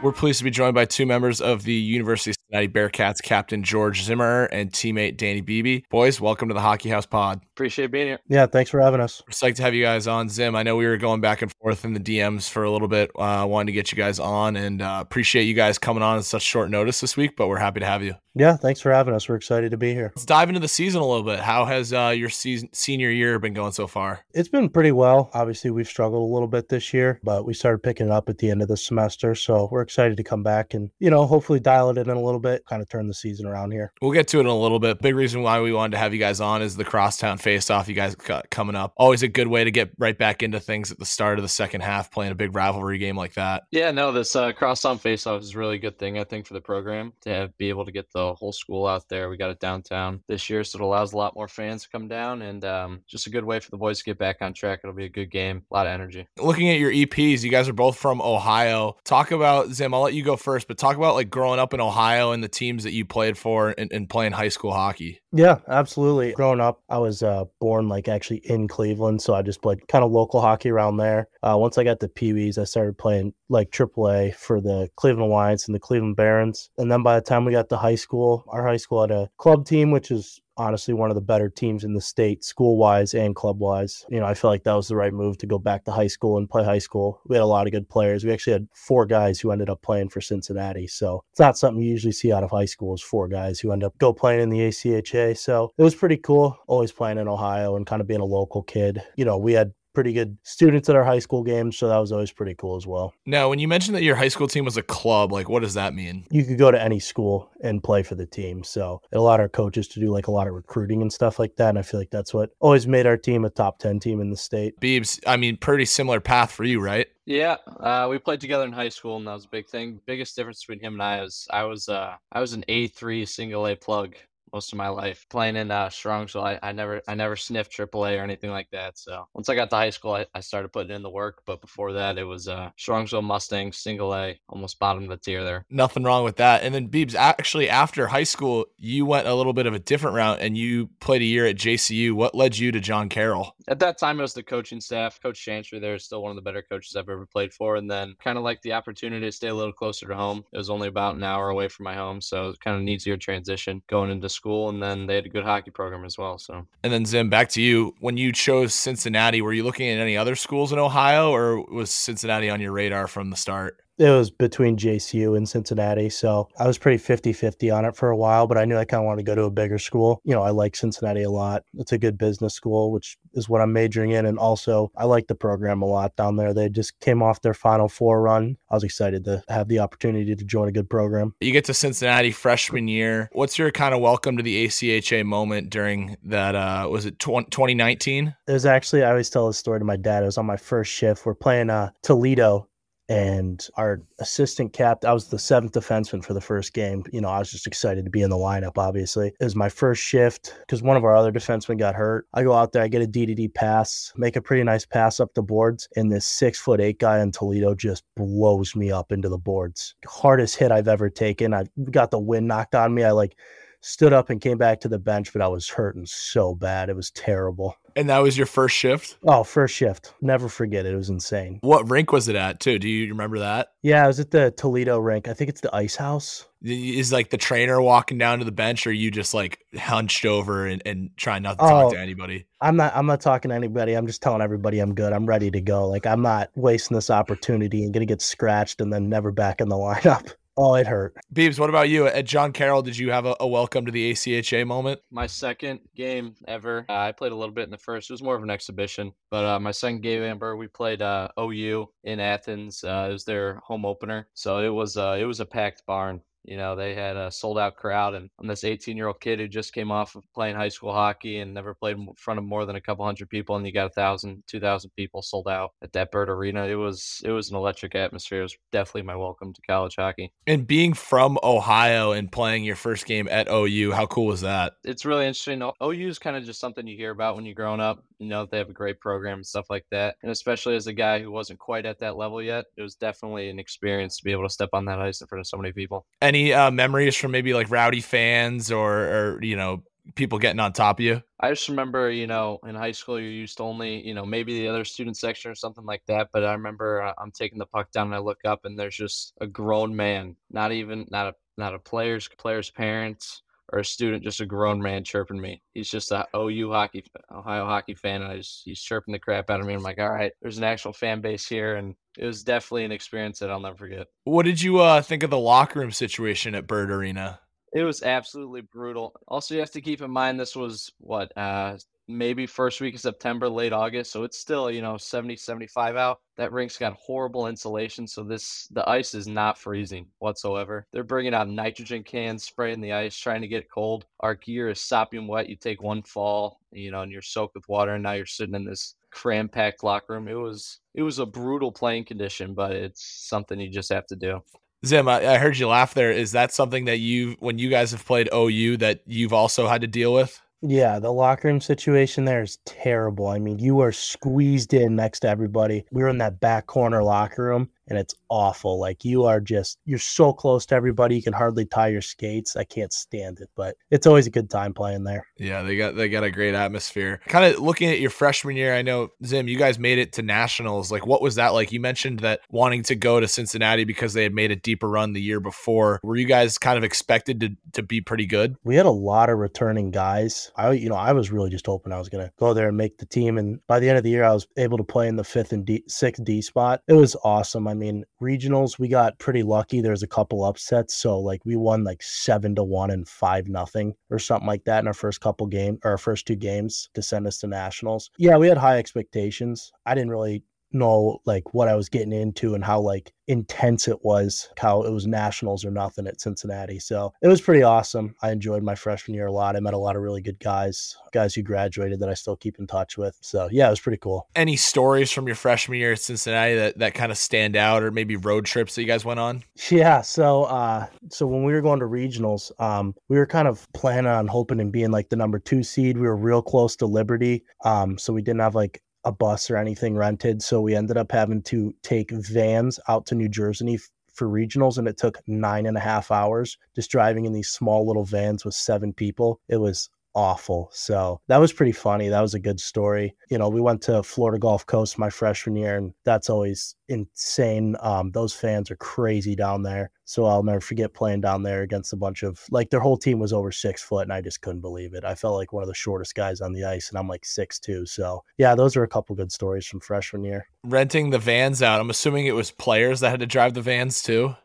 We're pleased to be joined by two members of the University Cincinnati Bearcats, Captain George Zimmerer and teammate Danny Beebe. Boys, welcome to the Hockey House Pod. Appreciate being here. Yeah, thanks for having us. We're psyched to have you guys on. Zim, I know we were going back and forth in the DMs for a little bit. Uh, wanted to get you guys on and uh, appreciate you guys coming on at such short notice this week, but we're happy to have you. Yeah, thanks for having us. We're excited to be here. Let's dive into the season a little bit. How has uh, your season, senior year been going so far? It's been pretty well. Obviously, we've struggled a little bit this year, but we started picking it up at the end of the semester. So we're excited to come back and, you know, hopefully dial it in a little little bit, kind of turn the season around here. We'll get to it in a little bit. Big reason why we wanted to have you guys on is the crosstown face off you guys got coming up. Always a good way to get right back into things at the start of the second half, playing a big rivalry game like that. Yeah, no, this uh, crosstown face off is a really good thing, I think, for the program to have, be able to get the whole school out there. We got it downtown this year, so it allows a lot more fans to come down and um, just a good way for the boys to get back on track. It'll be a good game, a lot of energy. Looking at your EPs, you guys are both from Ohio. Talk about Zim. I'll let you go first, but talk about like growing up in Ohio and the teams that you played for and, and playing high school hockey. Yeah, absolutely. Growing up, I was uh, born like actually in Cleveland, so I just played kind of local hockey around there. Uh, once I got to Pee Wees, I started playing like AAA for the Cleveland Alliance and the Cleveland Barons. And then by the time we got to high school, our high school had a club team, which is honestly one of the better teams in the state, school wise and club wise. You know, I feel like that was the right move to go back to high school and play high school. We had a lot of good players. We actually had four guys who ended up playing for Cincinnati. So it's not something you usually see out of high school is four guys who end up go playing in the ACHA. So it was pretty cool always playing in Ohio and kind of being a local kid. You know, we had pretty good students at our high school games, so that was always pretty cool as well. Now, when you mentioned that your high school team was a club, like what does that mean? You could go to any school and play for the team. So it allowed our coaches to do like a lot of recruiting and stuff like that. And I feel like that's what always made our team a top 10 team in the state. Beebs, I mean, pretty similar path for you, right? Yeah, uh, we played together in high school, and that was a big thing. Biggest difference between him and I is I was uh, I was an A three single A plug most of my life playing in uh, Strongsville. I, I never I never sniffed AAA or anything like that. So once I got to high school, I, I started putting in the work. But before that, it was uh, Strongsville Mustangs, single A, almost bottom of the tier there. Nothing wrong with that. And then Beebs, actually after high school, you went a little bit of a different route and you played a year at JCU. What led you to John Carroll? At that time, it was the coaching staff. Coach Chantry there is still one of the better coaches I've ever played for. And then kind of like the opportunity to stay a little closer to home. It was only about an hour away from my home, so it kind of an easier transition going into school. And then they had a good hockey program as well. So, and then Zim, back to you. When you chose Cincinnati, were you looking at any other schools in Ohio, or was Cincinnati on your radar from the start? It was between JCU and Cincinnati. So I was pretty 50 50 on it for a while, but I knew I kind of wanted to go to a bigger school. You know, I like Cincinnati a lot. It's a good business school, which is what I'm majoring in. And also, I like the program a lot down there. They just came off their Final Four run. I was excited to have the opportunity to join a good program. You get to Cincinnati freshman year. What's your kind of welcome to the ACHA moment during that? Uh, was it 2019? It was actually, I always tell this story to my dad. It was on my first shift. We're playing uh, Toledo and our assistant captain, I was the seventh defenseman for the first game. You know, I was just excited to be in the lineup, obviously. It was my first shift because one of our other defensemen got hurt. I go out there, I get a DDD pass, make a pretty nice pass up the boards, and this six foot eight guy in Toledo just blows me up into the boards. Hardest hit I've ever taken. I got the wind knocked on me. I like stood up and came back to the bench, but I was hurting so bad. It was terrible. And that was your first shift? Oh, first shift. Never forget it. It was insane. What rink was it at, too? Do you remember that? Yeah, I was at the Toledo rink. I think it's the Ice House. Is like the trainer walking down to the bench, or you just like hunched over and, and trying not to talk oh, to anybody? I'm not. I'm not talking to anybody. I'm just telling everybody I'm good. I'm ready to go. Like I'm not wasting this opportunity and gonna get scratched and then never back in the <laughs> lineup. Oh, it hurt. Beebs, what about you? At John Carroll, did you have a, a welcome to the ACHA moment? My second game ever. Uh, I played a little bit in the first. It was more of an exhibition. But uh, my second game Amber, we played uh, OU in Athens. Uh, it was their home opener. So it was uh, it was a packed barn. You know, they had a sold out crowd, and I'm this 18 year old kid who just came off of playing high school hockey and never played in front of more than a couple hundred people, and you got a thousand, two thousand people sold out at that Bird Arena. It was it was an electric atmosphere. It was definitely my welcome to college hockey. And being from Ohio and playing your first game at OU, how cool was that? It's really interesting. OU is kind of just something you hear about when you're growing up. You know, that they have a great program and stuff like that. And especially as a guy who wasn't quite at that level yet, it was definitely an experience to be able to step on that ice in front of so many people. And any uh, memories from maybe like rowdy fans or, or you know people getting on top of you? I just remember, you know, in high school you're used to only, you know, maybe the other student section or something like that. But I remember uh, I'm taking the puck down and I look up and there's just a grown man, not even not a not a player's player's parents or a student, just a grown man chirping me. He's just a OU hockey, Ohio hockey fan, and I just he's chirping the crap out of me. I'm like, all right, there's an actual fan base here, and it was definitely an experience that I'll never forget. What did you uh, think of the locker room situation at Bird Arena? It was absolutely brutal. Also, you have to keep in mind this was what uh, maybe first week of September, late August. So it's still, you know, 70, 75 out. That rink's got horrible insulation. So this, the ice is not freezing whatsoever. They're bringing out nitrogen cans, spraying the ice, trying to get it cold. Our gear is sopping wet. You take one fall, you know, and you're soaked with water. And now you're sitting in this cram packed locker room. It was, it was a brutal playing condition, but it's something you just have to do. Zim, I, I heard you laugh there. Is that something that you, when you guys have played OU, that you've also had to deal with? Yeah, the locker room situation there is terrible. I mean, you are squeezed in next to everybody. We were in that back corner locker room, and it's awful. Like you are just you're so close to everybody, you can hardly tie your skates. I can't stand it, but it's always a good time playing there. Yeah, they got they got a great atmosphere. Kind of looking at your freshman year, I know Zim, you guys made it to nationals. Like, what was that like? You mentioned that wanting to go to Cincinnati because they had made a deeper run the year before. Were you guys kind of expected to to be pretty good? We had a lot of returning guys. I you know I was really just hoping I was gonna go there and make the team, and by the end of the year, I was able to play in the fifth and D, sixth D spot. It was awesome. I mean, regionals we got pretty lucky. There's a couple upsets, so like we won like seven to one and five nothing or something like that in our first couple game or our first two games to send us to nationals. Yeah, we had high expectations. I didn't really know like what I was getting into and how like intense it was, how it was nationals or nothing at Cincinnati. So it was pretty awesome. I enjoyed my freshman year a lot. I met a lot of really good guys, guys who graduated that I still keep in touch with. So yeah, it was pretty cool. Any stories from your freshman year at Cincinnati that, that kind of stand out or maybe road trips that you guys went on? Yeah. So uh so when we were going to regionals, um, we were kind of planning on hoping and being like the number two seed. We were real close to Liberty. Um, so we didn't have like a bus or anything rented. So we ended up having to take vans out to New Jersey for regionals, and it took nine and a half hours just driving in these small little vans with seven people. It was awful. So that was pretty funny. That was a good story. You know, we went to Florida Gulf Coast my freshman year, and that's always insane. Um, those fans are crazy down there. So I'll never forget playing down there against a bunch of like their whole team was over six foot, and I just couldn't believe it. I felt like one of the shortest guys on the ice, and I'm like six two. So yeah, those are a couple good stories from freshman year. Renting the vans out. I'm assuming it was players that had to drive the vans too.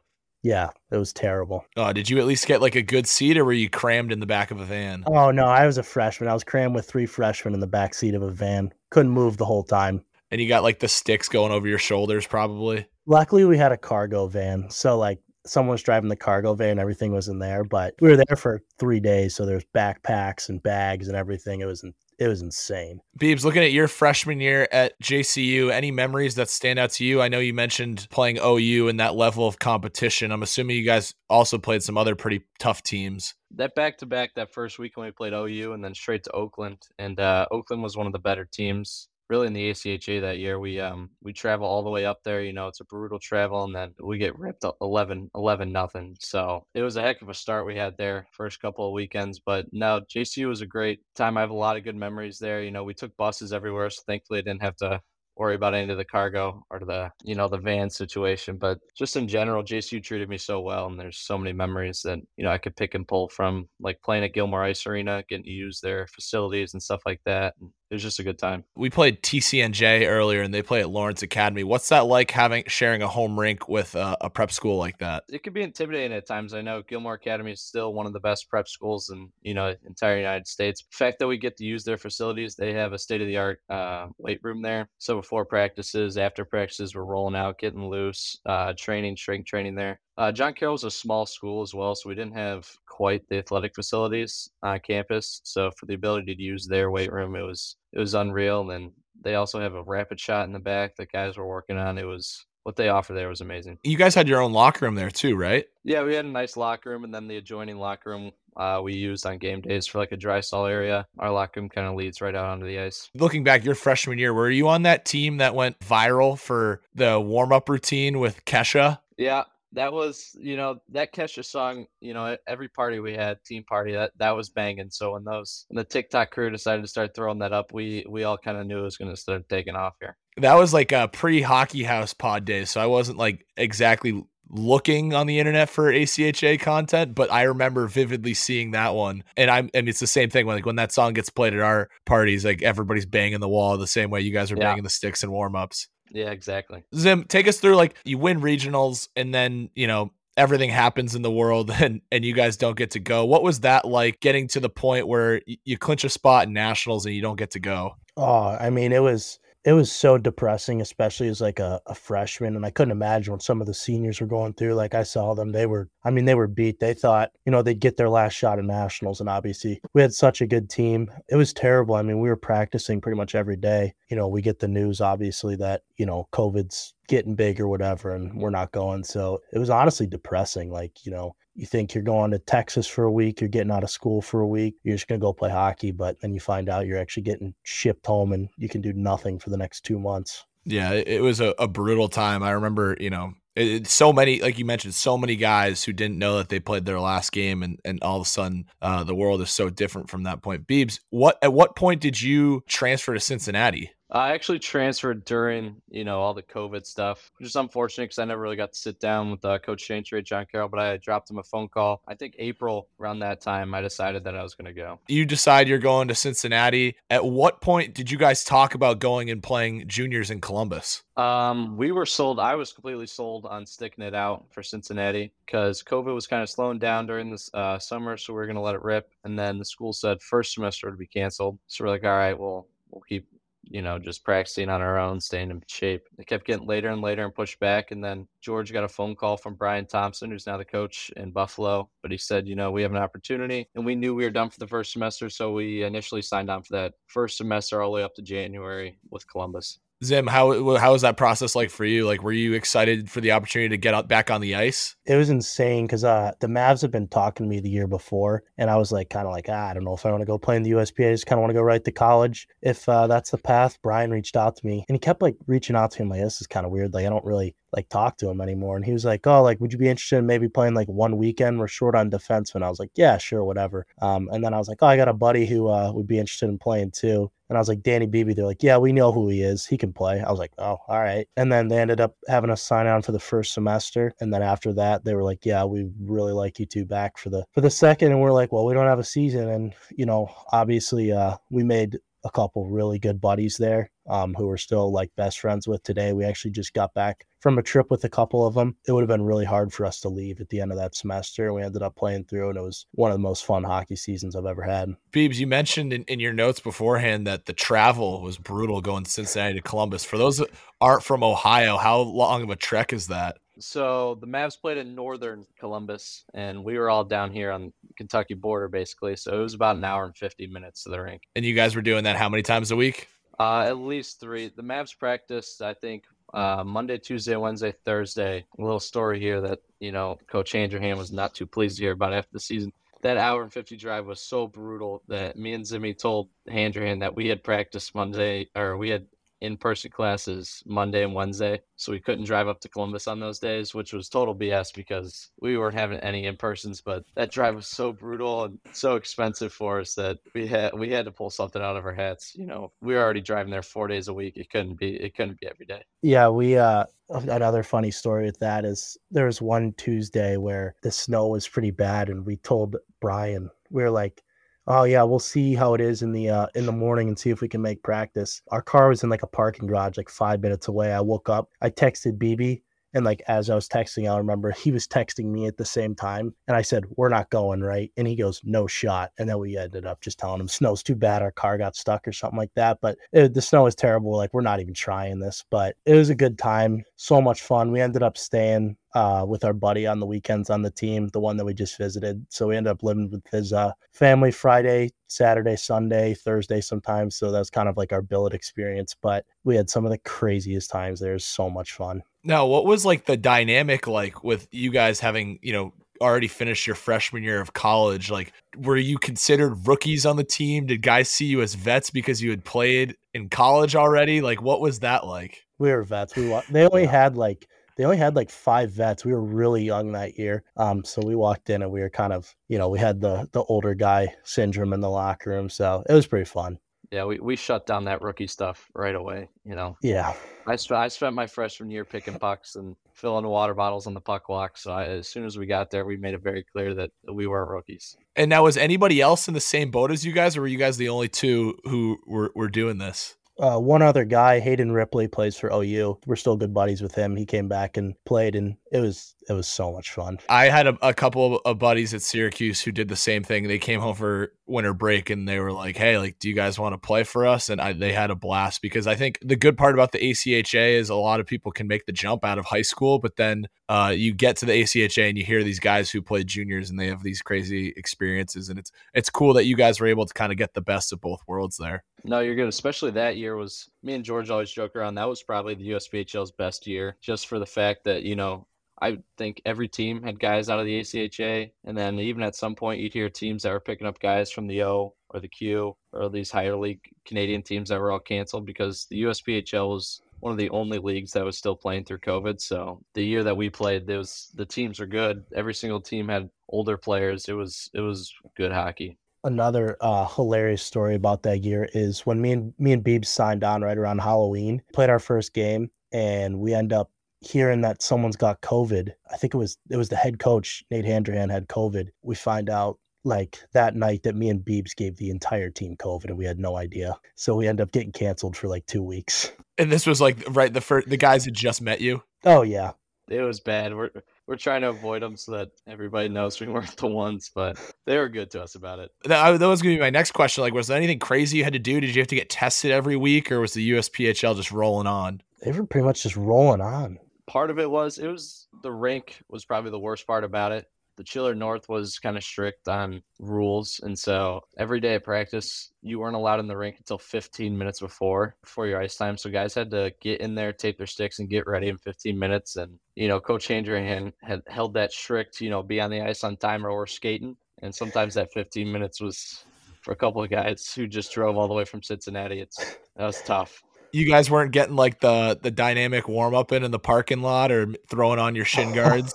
Yeah, it was terrible. Oh, did you at least get like a good seat, or were you crammed in the back of a van? Oh no, I was a freshman. I was crammed with three freshmen in the back seat of a van. Couldn't move the whole time. And you got like the sticks going over your shoulders, probably. Luckily, we had a cargo van, so like someone was driving the cargo van, everything was in there. But we were there for three days, so there's backpacks and bags and everything. It was it was insane. Beebs, looking at your freshman year at JCU, any memories that stand out to you? I know you mentioned playing OU and that level of competition. I'm assuming you guys also played some other pretty tough teams. That back to back, that first week when we played OU and then straight to Oakland. And uh, Oakland was one of the better teams really in the ACHA that year. We um we travel all the way up there. You know, it's a brutal travel, and then we get ripped 11, 11 nothing. So it was a heck of a start we had there first couple of weekends. But no, JCU was a great time. I have a lot of good memories there. You know, we took buses everywhere, so thankfully I didn't have to worry about any of the cargo or the you know the van situation but just in general jcu treated me so well and there's so many memories that you know i could pick and pull from like playing at gilmour ice arena getting to use their facilities and stuff like that and it was just a good time. We played TCNJ earlier, and they play at Lawrence Academy. What's that like having sharing a home rink with a, a, prep school like that? It could be intimidating at times. I know Gilmour Academy is still one of the best prep schools in you know entire United States. The fact that we get to use their facilities, they have a state of the art uh, weight room there. So before practices, after practices, we're rolling out, getting loose, uh, training, strength training there. Uh, John Carroll was a small school as well, so we didn't have quite the athletic facilities on campus. So for the ability to use their weight room, it was it was unreal. And then they also have a rapid shot in the back that guys were working on. It was what they offer there was amazing. You guys had your own locker room there too, right? Yeah, we had a nice locker room, and then the adjoining locker room uh, we used on game days for like a dry stall area. Our locker room kind of leads right out onto the ice. Looking back, your freshman year, were you on that team that went viral for the warm up routine with Kesha? Yeah, that was you know that Kesha song you know every party we had team party that that was banging. So when those when the TikTok crew decided to start throwing that up we we all kind of knew it was going to start taking off here. That was like a pre hockey house pod day so I wasn't like exactly looking on the internet for ACHA content but I remember vividly seeing that one. And I'm and it's the same thing when like when that song gets played at our parties like everybody's banging the wall the same way you guys are yeah. banging the sticks and warm ups yeah, exactly. Zim, take us through like you win regionals and then, you know, everything happens in the world <laughs> and and you guys don't get to go. What was that like getting to the point where you clinch a spot in nationals and you don't get to go? Oh, I mean, it was it was so depressing, especially as like a, a freshman. And I couldn't imagine what some of the seniors were going through. Like I saw them, they were, I mean, they were beat. They thought, you know, they'd get their last shot at nationals. And obviously we had such a good team. It was terrible. I mean, we were practicing pretty much every day. You know, we get the news, obviously, that, you know, COVID's getting big or whatever, and we're not going. So it was honestly depressing. Like, you know, you think you're going to Texas for a week, you're getting out of school for a week, you're just going to go play hockey, but then you find out you're actually getting shipped home and you can do nothing for the next two months. Yeah, it was a, a brutal time. I remember, you know, it, so many, like you mentioned, so many guys who didn't know that they played their last game, and, and all of a sudden, uh, the world is so different from that point. Beebs, what at what point did you transfer to Cincinnati? I actually transferred during, you know, all the COVID stuff, which is unfortunate because I never really got to sit down with uh, Coach Chantry, John Carroll, but I dropped him a phone call. I think April around that time, I decided that I was going to go. You decide you're going to Cincinnati. At what point did you guys talk about going and playing juniors in Columbus? Um, we were sold. I was completely sold on sticking it out for Cincinnati because COVID was kind of slowing down during this uh, summer, so we are going to let it rip. And then the school said first semester would be canceled, so we're like, all right, well, we'll keep you know, just practicing on our own, staying in shape. It kept getting later and later and pushed back. And then George got a phone call from Brian Thompson, who's now the coach in Buffalo. But he said, you know, we have an opportunity. And we knew we were done for the first semester. So we initially signed on for that first semester all the way up to January with Columbus. Zim, how how was that process like for you? Like, were you excited for the opportunity to get back on the ice? It was insane because uh, the Mavs have been talking to me the year before, and I was like, kind of like, ah, I don't know if I want to go play in the USPA. I just kind of want to go right to college. If uh, that's the path, Brian reached out to me, and he kept like reaching out to me. Like, this is kind of weird. Like, I don't really like talk to him anymore. And he was like, "Oh, like, would you be interested in maybe playing like one weekend? We're short on defensemen." I was like, "Yeah, sure, whatever." Um, and then I was like, "Oh, I got a buddy who uh, would be interested in playing too." And I was like, Danny Beebe. They're like, yeah, we know who he is. He can play. I was like, oh, all right. And then they ended up having us sign on for the first semester. And then after that, they were like, yeah, we really like you two back for the for the second. And we're like, well, we don't have a season. And you know, obviously, uh, we made a couple really good buddies there um, who we're still like best friends with today. We actually just got back from a trip with a couple of them. It would have been really hard for us to leave at the end of that semester. We ended up playing through, and it was one of the most fun hockey seasons I've ever had. Beebs, you mentioned in, in your notes beforehand that the travel was brutal going Cincinnati to Columbus. For those that aren't from Ohio, how long of a trek is that? So the Mavs played in northern Columbus, and we were all down here on Kentucky border, basically. So it was about an hour and fifty minutes to the rink. And you guys were doing that how many times a week? Uh, at least three. The Mavs practiced, I think, uh, Monday, Tuesday, Wednesday, Thursday. A little story here that you know Coach Handrahan was not too pleased to hear about after the season. That hour and fifty drive was so brutal that me and Zimmy told Handrahan that we had practiced Monday, or we had in-person classes Monday and Wednesday, so we couldn't drive up to Columbus on those days, which was total BS because we weren't having any in-persons. But that drive was so brutal and so expensive for us that we had we had to pull something out of our hats. You know, we were already driving there four days a week. It couldn't be it couldn't be every day. Yeah, we uh another funny story with that is there was one Tuesday where the snow was pretty bad and we told Brian we were like oh yeah, we'll see how it is in the uh, in the morning and see if we can make practice. Our car was in like a parking garage, like five minutes away. I woke up, I texted BB, and like as I was texting, I remember he was texting me at the same time. And I said, We're not going, right? And he goes, No shot. And then we ended up just telling him, Snow's too bad. Our car got stuck or something like that. But it, the snow is terrible. Like, we're not even trying this. But it was a good time. So much fun. We ended up staying uh, with our buddy on the weekends on the team, the one that we just visited. So we ended up living with his uh, family Friday, Saturday, Sunday, Thursday sometimes. So that was kind of like our billet experience. But we had some of the craziest times. There's so much fun. Now, what was like the dynamic like with you guys having, you know, already finished your freshman year of college? Like, were you considered rookies on the team? Did guys see you as vets because you had played in college already? Like, what was that like? We were vets. We they only had like they only had like five vets. We were really young that year. Um, so we walked in and we were kind of, you know, we had the the older guy syndrome in the locker room. So it was pretty fun. Yeah, we, we shut down that rookie stuff right away. You know. Yeah. I, sp- I spent my freshman year picking pucks and filling water bottles on the puck walk. So I, as soon as we got there, we made it very clear that we weren't rookies. And now, was anybody else in the same boat as you guys, or were you guys the only two who were, were doing this? Uh, one other guy, Hayden Ripley, plays for OU. We're still good buddies with him. He came back and played, and it was it was so much fun. I had a, a couple of buddies at Syracuse who did the same thing. They came home for winter break and they were like, "Hey, like, do you guys want to play for us?" And I, they had a blast because I think the good part about the ACHA is a lot of people can make the jump out of high school, but then uh, you get to the ACHA and you hear these guys who played juniors and they have these crazy experiences, and it's it's cool that you guys were able to kind of get the best of both worlds there. No, you're good. Especially that year was me and George always joke around. That was probably the USPHL's best year, just for the fact that you know I think every team had guys out of the ACHA, and then even at some point you'd hear teams that were picking up guys from the O or the Q or these higher league Canadian teams that were all canceled because the USPHL was one of the only leagues that was still playing through COVID. So the year that we played, there was the teams are good. Every single team had older players. It was it was good hockey. Another uh, hilarious story about that year is when me and me and Beebs signed on right around Halloween, played our first game, and we end up hearing that someone's got COVID. I think it was it was the head coach Nate Handrahan had COVID. We find out like that night that me and Beebs gave the entire team COVID and we had no idea. So we end up getting canceled for like two weeks. And this was like right the first the guys had just met you. Oh yeah. It was bad. We're we're trying to avoid them so that everybody knows we weren't the ones, but they were good to us about it. That, that was going to be my next question. Like, was there anything crazy you had to do? Did you have to get tested every week, or was the USPHL just rolling on? They were pretty much just rolling on part of it was it was the rink was probably the worst part about it. The Chiller North was kind of strict on rules, and so every day of practice, you weren't allowed in the rink until 15 minutes before before your ice time. So guys had to get in there, tape their sticks, and get ready in 15 minutes. And you know, Coach Handrahan had held that strict, you know, be on the ice on time or we're skating. And sometimes that 15 minutes was for a couple of guys who just drove all the way from Cincinnati. It's that was tough you guys weren't getting like the the dynamic warm up in in the parking lot or throwing on your shin <laughs> guards.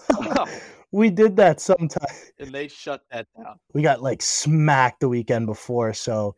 We did that sometime, <laughs> and they shut that down. We got like smacked the weekend before, so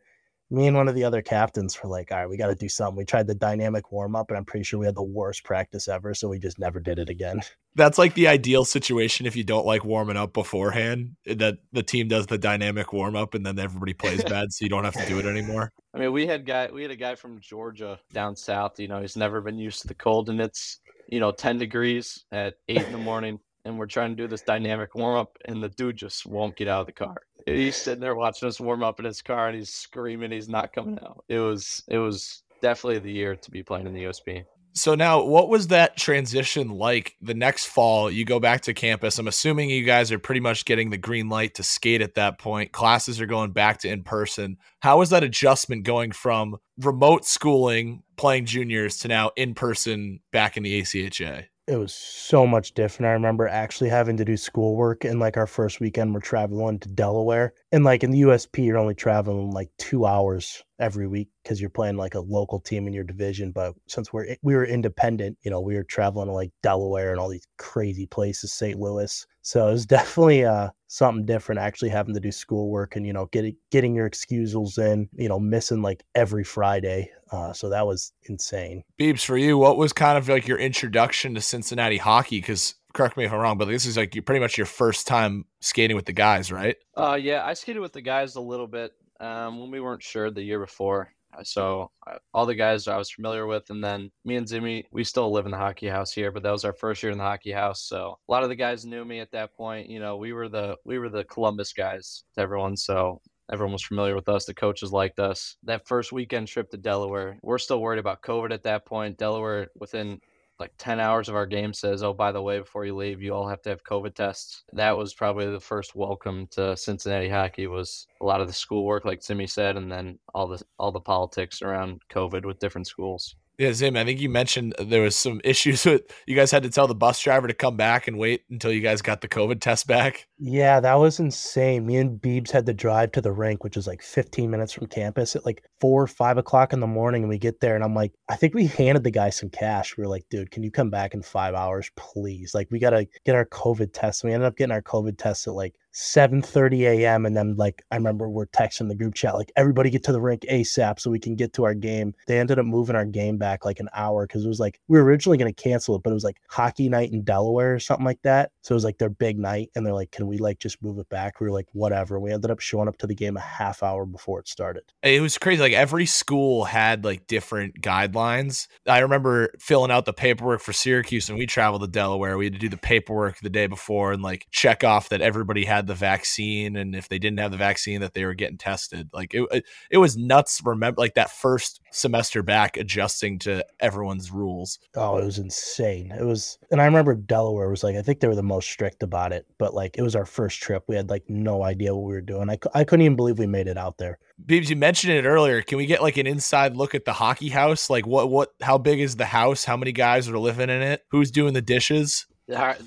me and one of the other captains were like, all right, we got to do something. We tried the dynamic warm up, and I'm pretty sure we had the worst practice ever. So we just never did it again. <laughs> That's like the ideal situation if you don't like warming up beforehand, eh, that the team does the dynamic warm up and then everybody plays <laughs> bad, so you don't have to do it anymore. I mean, we had guy, we had a guy from Georgia down south. You know, he's never been used to the cold, and it's you know 10 degrees at eight in the morning, and we're trying to do this dynamic warm up, and the dude just won't get out of the car he's sitting there watching us warm up in his car and he's screaming he's not coming mm. out. It was it was definitely the year to be playing in the USP. So now what was that transition like the next fall you go back to campus? I'm assuming you guys are pretty much getting the green light to skate at that point. Classes are going back to in person. How was that adjustment going from remote schooling playing juniors to now in person back in the ACHA? It was so much different. I remember actually having to do schoolwork and like our first weekend we're traveling to Delaware. And like in the USP you're only traveling like 2 hours every week because you're playing like a local team in your division. But since we're we were independent, you know, we were traveling to like Delaware and all these crazy places, St. Louis. So it was definitely uh, something different. Actually having to do schoolwork and you know getting getting your excusals in, you know, missing like every Friday. Uh, so that was insane. Beebs, for you, what was kind of like your introduction to Cincinnati hockey? Because correct me if I'm wrong, but this is like you pretty much your first time skating with the guys, right? Uh, yeah, I skated with the guys a little bit um, when we weren't sure the year before. Uh, so uh, all the guys I was familiar with, and then me and Zimmy, we still live in the hockey house here, but that was our first year in the hockey house. So a lot of the guys knew me at that point. You know, we were the we were the Columbus guys to everyone. So everyone was familiar with us. The coaches liked us. That first weekend trip to Delaware, we're still worried about COVID at that point. Delaware, within like 10 hours of our game says, oh, by the way, before you leave, you all have to have COVID tests. That was probably the first welcome to Cincinnati hockey was a lot of the schoolwork, like Zimmy said, and then all the all the politics around COVID with different schools. Yeah, Zim, I think you mentioned there was some issues <laughs> with you guys had to tell the bus driver to come back and wait until you guys got the COVID test back. Yeah, that was insane. Me and Beebs had to drive to the rink, which is like 15 minutes from campus at like four or five o'clock in the morning. And we get there and I'm like, I think we handed the guy some cash. We are like, dude, can you come back in five hours, please? Like, we got to get our COVID test. We ended up getting our COVID test at like 7:30 a.m. and then like I remember we're texting the group chat like everybody get to the rink ASAP so we can get to our game. They ended up moving our game back like an hour because it was like we were originally going to cancel it, but it was like hockey night in Delaware or something like that. So it was like their big night, and they're like, "Can we like just move it back?" We were like, "Whatever." We ended up showing up to the game a half hour before it started. It was crazy. Like every school had like different guidelines. I remember filling out the paperwork for Syracuse, and we traveled to Delaware. We had to do the paperwork the day before and like check off that everybody had the vaccine, and if they didn't have the vaccine, that they were getting tested. Like it, it, it was nuts. Remember, like that first semester back, adjusting to everyone's rules. Oh, it was insane. It was, and I remember Delaware was like, I think they were the most strict about it, but like it was our first trip. We had like no idea what we were doing. I, I couldn't even believe we made it out there. Beebs, you mentioned it earlier. Can we get like an inside look at the hockey house? Like what what how big is the house? How many guys are living in it? Who's doing the dishes?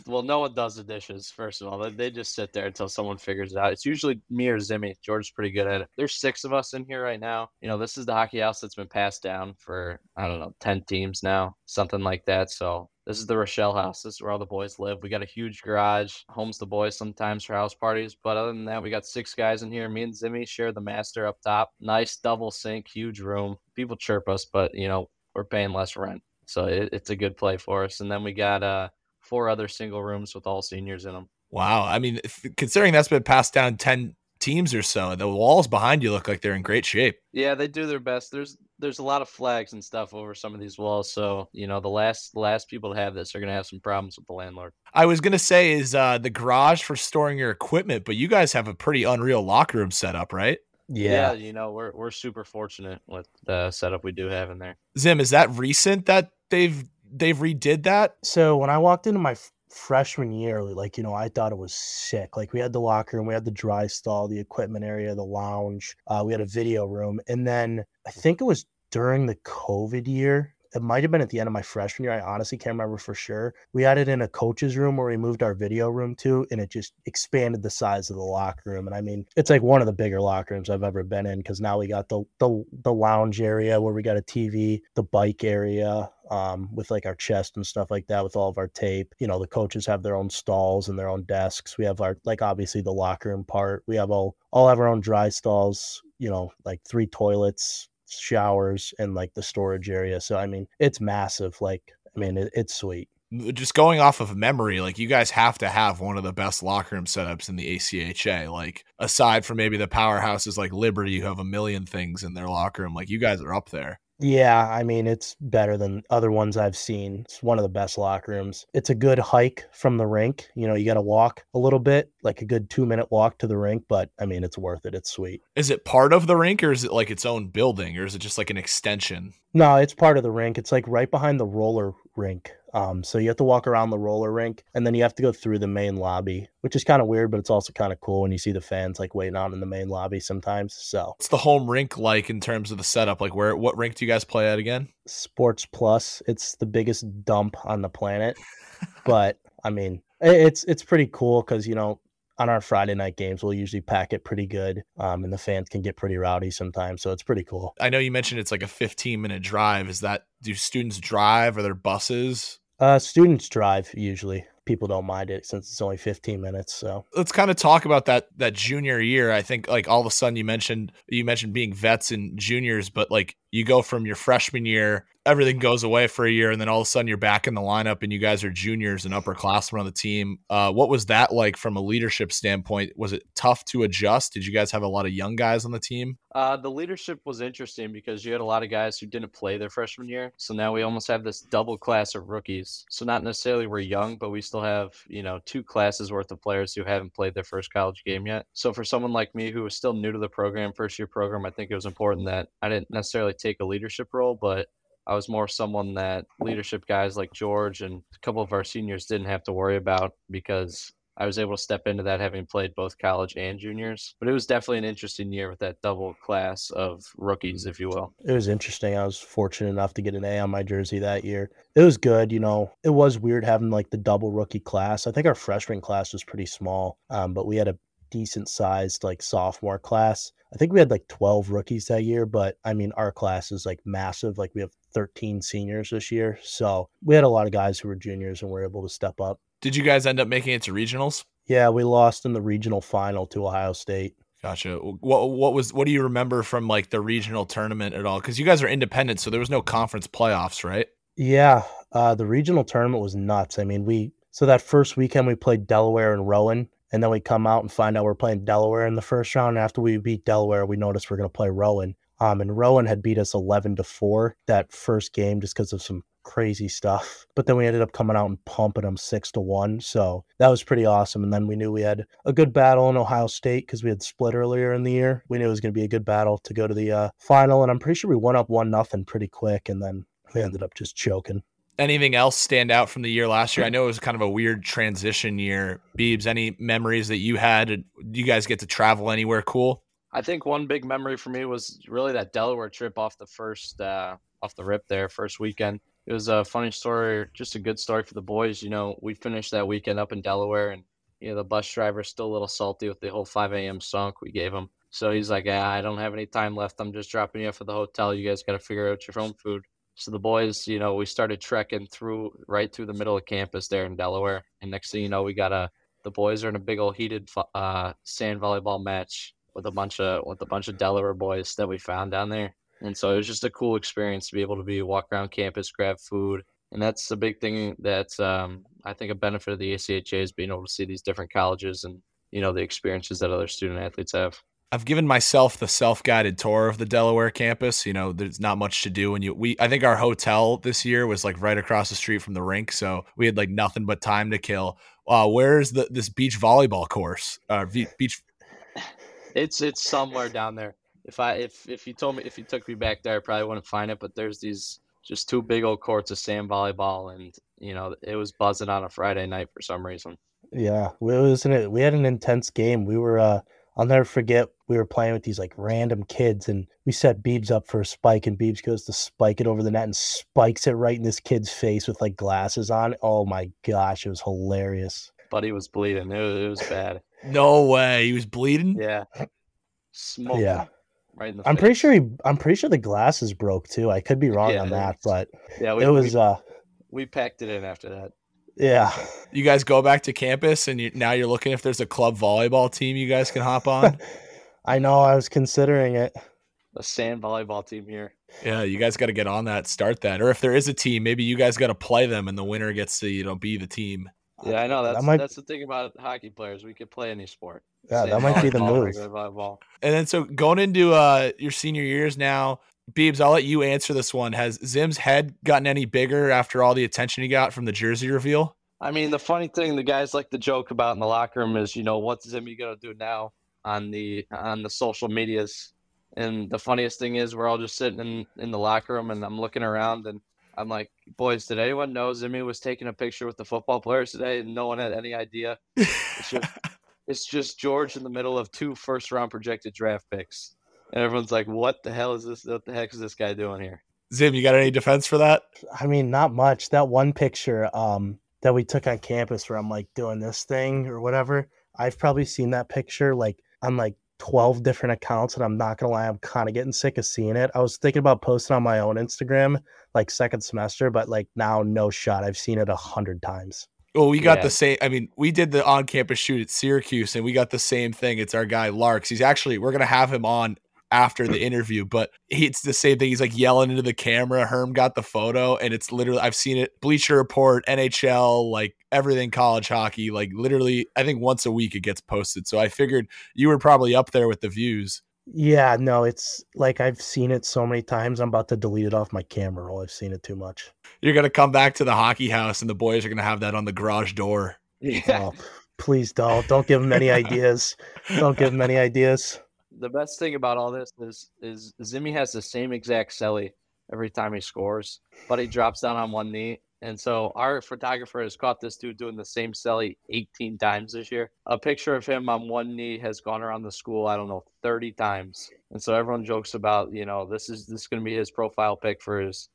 Well, no one does the dishes. First of all, they, they just sit there until someone figures it out. It's usually me or Zimmy. George's pretty good at it. There's six of us in here right now. You know, this is the hockey house that's been passed down for I don't know ten teams now, something like that. So this is the Rochelle house. This is where all the boys live. We got a huge garage. Homes the boys sometimes for house parties. But other than that, we got six guys in here. Me and Zimmy share the master up top. Nice double sink, huge room. People chirp us, but you know we're paying less rent, so it, it's a good play for us. And then we got uh four other single rooms with all seniors in them. Wow. I mean, if, considering that's been passed down 10 teams or so, the walls behind you look like they're in great shape. Yeah, they do their best. There's there's a lot of flags and stuff over some of these walls, so you know the last the last people to have this are gonna have some problems with the landlord. I was gonna say is uh, the garage for storing your equipment, but you guys have a pretty unreal locker room setup, right? Yeah. you know we're we're super fortunate with the setup we do have in there. Zim, is that recent that they've they've redid that? So when I walked into my f- freshman year, like, you know, I thought it was sick. Like we had the locker room, we had the dry stall, the equipment area, the lounge, uh, we had a video room. And then I think it was during the COVID year. It might have been at the end of my freshman year. I honestly can't remember for sure. We had it in a coach's room where we moved our video room to, and it just expanded the size of the locker room. And I mean, it's like one of the bigger locker rooms I've ever been in because now we got the the the lounge area where we got a TV, the bike area, um, with like our chest and stuff like that with all of our tape. You know, the coaches have their own stalls and their own desks. We have our like obviously the locker room part. We have all all have our own dry stalls. You know, like three toilets, showers, and like the storage area. So I mean, it's massive. Like I mean, it, it's sweet. Just going off of memory, like you guys have to have one of the best locker room setups in the ACHA. Like aside from maybe the powerhouses like Liberty, who have a million things in their locker room, like you guys are up there. Yeah, I mean, it's better than other ones I've seen. It's one of the best locker rooms. It's a good hike from the rink. You know, you got to walk a little bit, like a good two minute walk to the rink, but I mean, it's worth it. It's sweet. Is it part of the rink or is it like its own building or is it just like an extension? No, it's part of the rink. It's like right behind the roller rink. Um, so you have to walk around the roller rink and then you have to go through the main lobby, which is kind of weird, but it's also kind of cool when you see the fans like waiting on in the main lobby sometimes. So What's the home rink like in terms of the setup? Like where what rink do you guys play at again? Sports Plus, it's the biggest dump on the planet. but I mean, it's it's pretty cool because you know on our Friday night games we'll usually pack it pretty good, um, and the fans can get pretty rowdy sometimes. So it's pretty cool. I know you mentioned it's like a 15 minute drive. Is that do students drive? Are there buses? Uh, students drive usually. People don't mind it since it's only 15 minutes. So let's kind of talk about that that junior year. I think like all of a sudden you mentioned you mentioned being vets and juniors, but like you go from your freshman year, everything goes away for a year, and then all of a sudden you're back in the lineup and you guys are juniors and upperclassmen on the team. Uh, what was that like from a leadership standpoint? Was it tough to adjust? Did you guys have a lot of young guys on the team? Uh, the leadership was interesting because you had a lot of guys who didn't play their freshman year. So now we almost have this double class of rookies. So not necessarily we're young, but we still have, you know, two classes worth of players who haven't played their first college game yet. So for someone like me who was still new to the program, first year program, I think it was important that I didn't necessarily take a leadership role, but I was more someone that leadership guys like George and a couple of our seniors didn't have to worry about because I was able to step into that having played both college and juniors. But it was definitely an interesting year with that double class of rookies, if you will. it was interesting. I was fortunate enough to get an A on my jersey that year. It was good. You know, it was weird having like the double rookie class. I think our freshman class was pretty small, um, but we had a decent sized like sophomore class. I think we had like 12 rookies that year, but I mean, our class is like massive. Like we have 13 seniors this year. So we had a lot of guys who were juniors and were able to step up. Did you guys end up making it to regionals? Yeah, we lost in the regional final to Ohio State. Gotcha. What what was what do you remember from like the regional tournament at all? Because you guys are independent, so there was no conference playoffs, right? Yeah, uh, the regional tournament was nuts. I mean, we so that first weekend we played Delaware and Rowan, and then we come out and find out we're playing Delaware in the first round. And after we beat Delaware, we noticed we're going to play Rowan. Um, and Rowan had beat us eleven to four that first game just because of some crazy stuff. But then we ended up coming out and pumping them six to one. So that was pretty awesome. And then we knew we had a good battle in Ohio State because we had split earlier in the year. We knew it was going to be a good battle to go to the uh, final. And I'm pretty sure we went up one nothing pretty quick. And then we ended up just choking. Anything else stand out from the year last year? I <clears throat> know it was kind of a weird transition year. Beebs, any memories that you had? Did you guys get to travel anywhere cool? I think one big memory for me was really that Delaware trip off the first uh, off the rip there, first weekend it was a funny story, just a good story for the boys. You know, we finished that weekend up in Delaware, and you know the bus driver's still a little salty with the whole 5 a.m. sunk we gave him. So he's like, "Yeah, I don't have any time left. I'm just dropping you off at the hotel. You guys got to figure out your own food." So the boys, you know, we started trekking through right through the middle of campus there in Delaware, and next thing you know, we got a the boys are in a big old heated uh, sand volleyball match with a bunch of with a bunch of Delaware boys that we found down there. And so it was just a cool experience to be able to be walk around campus, grab food. And that's a big thing that's um, I think a benefit of the ACHA is being able to see these different colleges and you know the experiences that other student athletes have. I've given myself the self-guided tour of the Delaware campus. You know, there's not much to do when you we I think our hotel this year was like right across the street from the rink, so we had like nothing but time to kill. Uh, where's the this beach volleyball course? Uh, beach. It's it's somewhere down there if I if if you told me if you took me back there, I probably wouldn't find it. But there's these just two big old courts of sand volleyball, and you know it was buzzing on a Friday night for some reason. Yeah, we was in it. We had an intense game. We were. uh I'll never forget. We were playing with these like random kids, and we set Beebs up for a spike, and Beebs goes to spike it over the net and spikes it right in this kid's face with like glasses on. Oh my gosh, it was hilarious. But he was bleeding. It was, it was bad. no way, he was bleeding. Yeah, smoke. Yeah, right in the. I'm face. pretty sure he. I'm pretty sure the glasses broke too. I could be wrong Yeah, on that, but yeah, we, it was. we, uh we packed it in after that. Yeah. You guys go back to campus, and you, now you're looking if there's a club volleyball team you guys can hop on. <laughs> I know. I was considering it. A sand volleyball team here. yeah, you guys got to get on that, start that, or if there is a team, maybe you guys got to play them, and the winner gets to you know be the team. Yeah, I know. That That's might- that's the thing about hockey players. We could play any sport. Yeah, that might be the volleyball, move. volleyball. And then so going into uh your senior years now, Beebs, I'll let you answer this one. Has Zim's head gotten any bigger after all the attention he got from the jersey reveal? I mean, the funny thing the guys like to joke about in the locker room is, you know, what's Zimmy gonna do now on the on the social medias? And the funniest thing is, we're all just sitting in in the locker room, and I'm looking around, and I'm like, boys, did anyone know Zimmy was taking a picture with the football players today, and no one had any idea? It's just <laughs> it's just George in the middle of two first round projected draft picks, and everyone's like, what the hell is this? What the heck is this guy doing here? Zim, you got any defense for that? I mean, not much. That one picture um that we took on campus where I'm like doing this thing or whatever. I've probably seen that picture like on like 12 different accounts and I'm not gonna lie, I'm kind of getting sick of seeing it. I was thinking about posting on my own Instagram like second semester, but like now no shot. I've seen it a hundred times. Well, we got Yeah. the same. I mean, we did the on-campus shoot at Syracuse, and we got the same thing. It's our guy Larks. He's actually we're gonna have him on after the interview, but he, it's the same thing. He's like yelling into the camera. Herm got the photo, and it's literally I've seen it. Bleacher Report, NHL, like everything college hockey. Like literally, I think once a week it gets posted. So I figured you were probably up there with the views. Yeah, no, it's like I've seen it so many times. I'm about to delete it off my camera roll. I've seen it too much. You're gonna come back to the hockey house, and the boys are gonna have that on the garage door. Yeah. Oh, please don't. Don't give him any <laughs> ideas. Don't give him any ideas. The best thing about all this is is Zimmy has the same exact celly every time he scores, but he drops down on one knee. And so our photographer has caught this dude doing the same celly 18 times this year. A picture of him on one knee has gone around the school, I don't know, 30 times. And so everyone jokes about, you know, this is this is going to be his profile pic for his,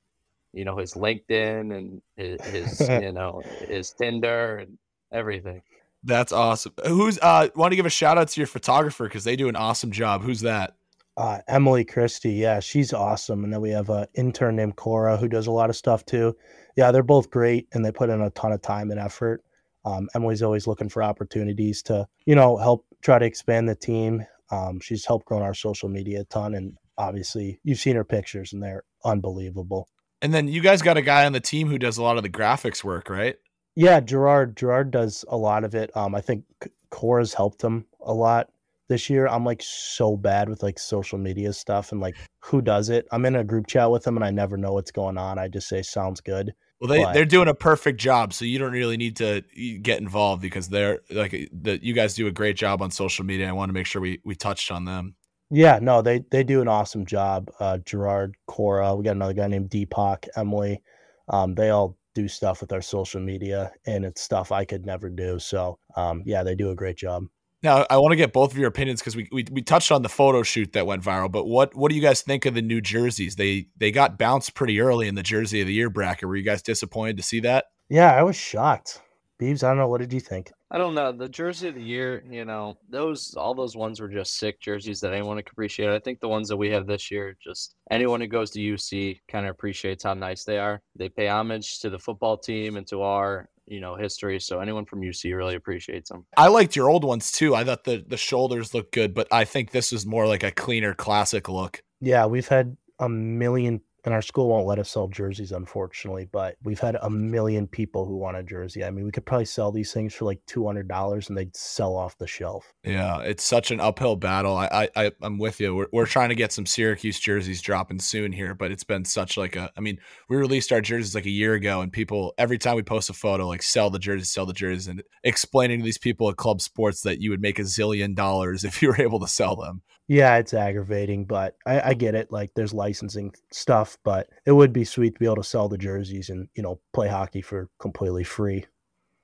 you know, his LinkedIn and his, his <laughs> you know, his Tinder and everything. That's awesome. Who's uh want to give a shout out to your photographer because they do an awesome job. Who's that? Uh, Emily Christie, yeah, she's awesome. And then we have an intern named Cora who does a lot of stuff too. Yeah, they're both great and they put in a ton of time and effort. Um, Emily's always looking for opportunities to, you know, help try to expand the team. Um, she's helped grow our social media a ton, and obviously you've seen her pictures, and they're unbelievable. And then you guys got a guy on the team who does a lot of the graphics work, right? Yeah, Gerard. Gerard does a lot of it. Um, I think Cora's helped him a lot this year. I'm like so bad with like social media stuff and like who does it. I'm in a group chat with them and I never know what's going on. I just say sounds good. Well, they But- they're doing a perfect job, so you don't really need to get involved because they're like the you guys do a great job on social media. I want to make sure we we touched on them. Yeah, no, they they do an awesome job. Uh, Gerard, Cora, we got another guy named Deepak, Emily. Um, they all do stuff with our social media, and it's stuff I could never do. So, um, yeah, they do a great job. Now, I want to get both of your opinions because we, we we touched on the photo shoot that went viral. But what what do you guys think of the new jerseys? They they got bounced pretty early in the Jersey of the Year bracket. Were you guys disappointed to see that? Yeah, I was shocked. Beebs, I don't know. What did you think? I don't know. The jersey of the year, you know, those all those ones were just sick jerseys that anyone could appreciate. I think the ones that we have this year, just anyone who goes to UC kind of appreciates how nice they are. They pay homage to the football team and to our, you know, history. So anyone from UC really appreciates them. I liked your old ones too. I thought the the shoulders looked good, but I think this is more like a cleaner, classic look. Yeah, we've had a million, and our school won't let us sell jerseys, unfortunately, but we've had a million people who want a jersey. I mean, we could probably sell these things for like $200 and they'd sell off the shelf. Yeah, it's such an uphill battle. I, I, I'm with you. We're, we're trying to get some Syracuse jerseys dropping soon here, but it's been such like a. I mean, we released our jerseys like a year ago, and people every time we post a photo, like sell the jerseys, sell the jerseys, and explaining to these people at Club Sports that you would make a zillion dollars if you were able to sell them. Yeah, it's aggravating, but I, I get it. Like, there's licensing stuff, but it would be sweet to be able to sell the jerseys and, you know, play hockey for completely free.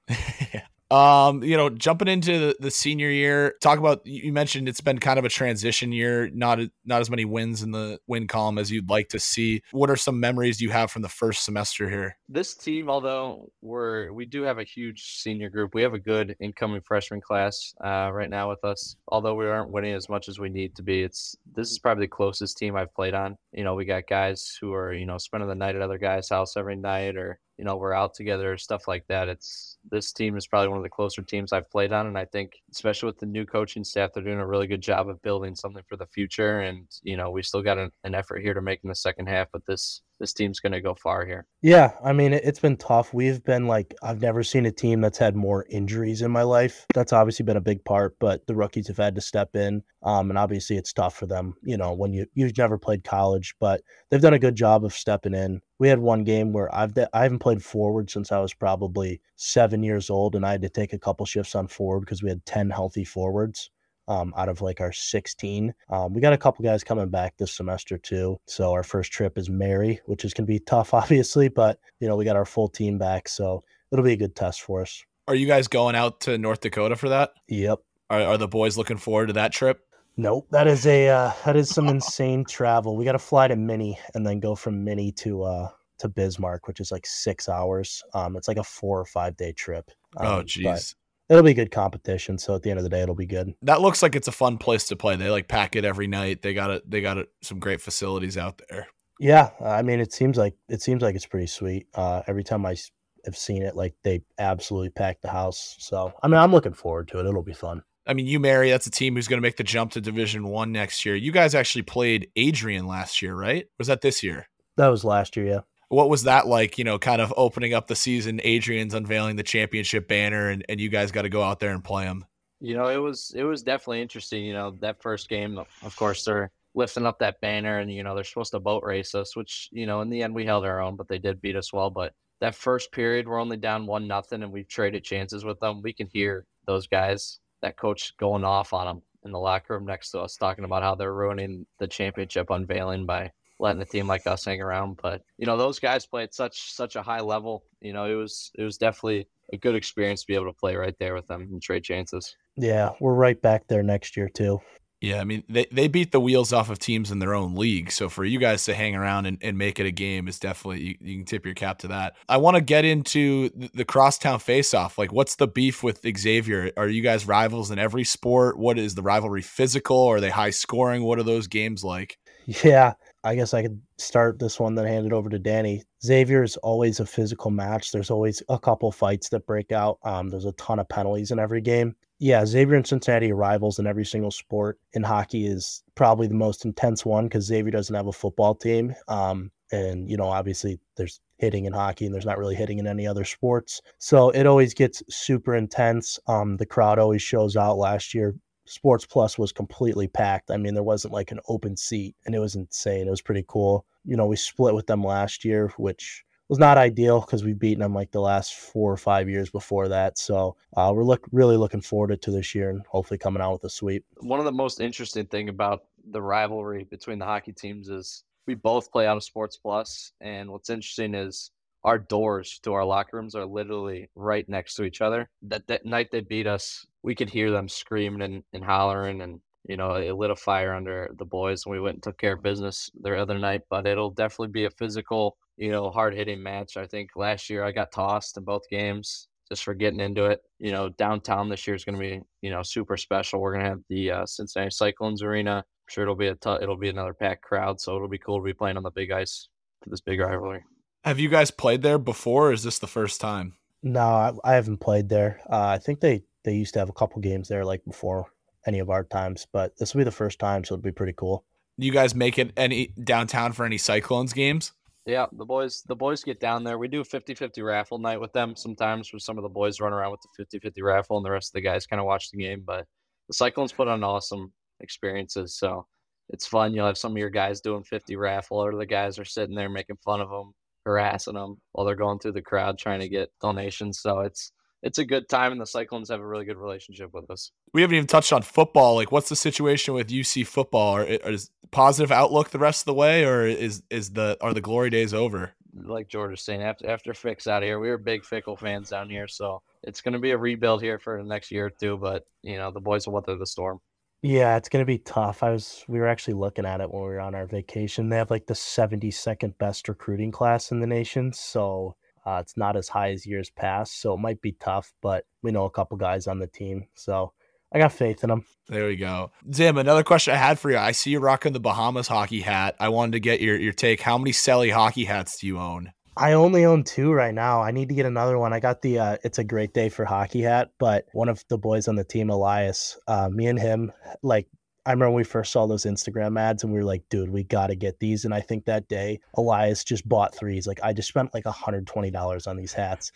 <laughs> Um, you know, jumping into the, senior year, talk about you you mentioned it's been kind of a transition year, not not as many wins in the win column as you'd like to see. What are some memories you have from the first semester here? This team, although we're we do have a huge senior group, we have a good incoming freshman class uh, right now with us. Although we aren't winning as much as we need to be, it's this is probably the closest team I've played on. You know, we got guys who are you know spending the night at other guys' house every night, or you know we're out together, stuff like that. It's this team is probably one of the closer teams I've played on, and I think especially with the new coaching staff, they're doing a really good job of building something for the future. And you know, we still got an, an effort here to make in the second half, but this this team's going to go far here. Yeah, I mean, it, it's been tough. We've been like, I've never seen a team that's had more injuries in my life. That's obviously been a big part, but the rookies have had to step in. Um, and obviously, it's tough for them, you know, when you, you've never played college, but they've done a good job of stepping in. We had one game where I've I haven't played forward since I was probably seven years old, and I had to take a couple shifts on forward because we had 10 healthy forwards um, out of like our 16. Um, we got a couple guys coming back this semester too. So our first trip is Mary, which is going to be <laughs> tough, obviously, but you know, we got our full team back. So it'll be a good test for us. Are you guys going out to North Dakota for that? Yep. Are, are the boys looking forward to that trip? Nope. That is a, uh, that is some <laughs> insane travel. We got to fly to Mini and then go from Mini to, uh, to Bismarck, which is like six hours. Um, it's like a four or five day trip. Um, oh, geez. It'll be good competition. So at the end of the day, it'll be good. That looks like it's a fun place to play. They like pack it every night. They got it. They got it, some great facilities out there. Yeah, I mean, it seems like it seems like it's pretty sweet. Uh, every time I have seen it, like they absolutely pack the house. So I mean, I'm looking forward to it. It'll be fun. I mean, you Mary, that's a team who's going to make the jump to Division One next year. You guys actually played Adrian last year, right? Was that this year? That was last year, yeah. What was that like? You know, kind of opening up the season. Adrian's unveiling the championship banner, and, and you guys got to go out there and play them. You know, it was it was definitely interesting. You know, that first game, of course, they're lifting up that banner, and you know they're supposed to boat race us, which you know in the end we held our own, but they did beat us well. But that first period, we're only down one nothing, and we've traded chances with them. We can hear those guys, that coach going off on them in the locker room next to us, talking about how they're ruining the championship unveiling by letting a team like us hang around. But you know, those guys play at such such a high level. You know, it was it was definitely a good experience to be able to play right there with them and trade chances. Yeah, we're right back there next year too. Yeah, I mean, they, they beat the wheels off of teams in their own league. So for you guys to hang around and, and make it a game is definitely, you, you can tip your cap to that. I want to get into the, the crosstown face off. Like, what's the beef with Xavier? Are you guys rivals in every sport? What is the rivalry physical? Are they high scoring? What are those games like? Yeah, I guess I could start this one, then hand it over to Danny. Xavier is always a physical match. There's always a couple fights that break out. Um, there's a ton of penalties in every game. Yeah, Xavier and Cincinnati are rivals in every single sport. In hockey is probably the most intense one because Xavier doesn't have a football team. Um, and you know, obviously, there's hitting in hockey, and there's not really hitting in any other sports. So it always gets super intense. Um, the crowd always shows out. Last year, Sports Plus was completely packed. I mean, there wasn't like an open seat, and it was insane. It was pretty cool. You know, we split with them last year, which was not ideal because we've beaten them like the last four or five years before that. So uh, we're look really looking forward to this year and hopefully coming out with a sweep. One of the most interesting thing about the rivalry between the hockey teams is we both play of Sports Plus, and what's interesting is our doors to our locker rooms are literally right next to each other. That that night they beat us, we could hear them screaming and, and hollering and you know, it lit a fire under the boys and we went and took care of business their other night. But it'll definitely be a physical, you know, hard hitting match. I think last year I got tossed in both games just for getting into it. You know, downtown this year is going to be, you know, super special. We're going to have the uh, Cincinnati Cyclones Arena. I'm sure it'll be a t- it'll be another packed crowd, so it'll be cool to be playing on the big ice for this big rivalry. Have you guys played there before? Or is this the first time? No, I, I haven't played there. Uh, I think they they used to have a couple games there like before any of our times, but this will be the first time, so it'll be pretty cool. You guys make it any downtown for any Cyclones games? Yeah, the boys the boys get down there. We do a 50-50 raffle night with them sometimes where some of the boys run around with the 50-50 raffle and the rest of the guys kind of watch the game, but the Cyclones put on awesome experiences, so it's fun. You'll have some of your guys doing 50 raffle or the guys are sitting there making fun of them, harassing them while they're going through the crowd trying to get donations. So it's it's a good time, and the Cyclones have a really good relationship with us. We haven't even touched on football. Like, what's the situation with UC football? Are, is positive outlook the rest of the way, or is is the are the glory days over? Like George was saying, after after Fick's out here, we were big Fickell fans down here, so it's going to be a rebuild here for the next year or two. But you know, the boys will weather the storm. Yeah, it's gonna be tough. I was we were actually looking at it when we were on our vacation. They have like the 72nd best recruiting class in the nation, so uh, it's not as high as years past, so it might be tough, but we know a couple guys on the team, so I got faith in them. There we go. Zim, another question I had for you. I see you rocking the Bahamas hockey hat. I wanted to get your, your take. How many Selly hockey hats do you own? I only own two right now. I need to get another one. I got the uh, "It's a Great Day for Hockey" hat, but one of the boys on the team, Elias, uh, me and him, like I remember we first saw those Instagram ads and we were like, dude, we got to get these. And I think that day Elias just bought three. He's like, I just spent like $120 on these hats.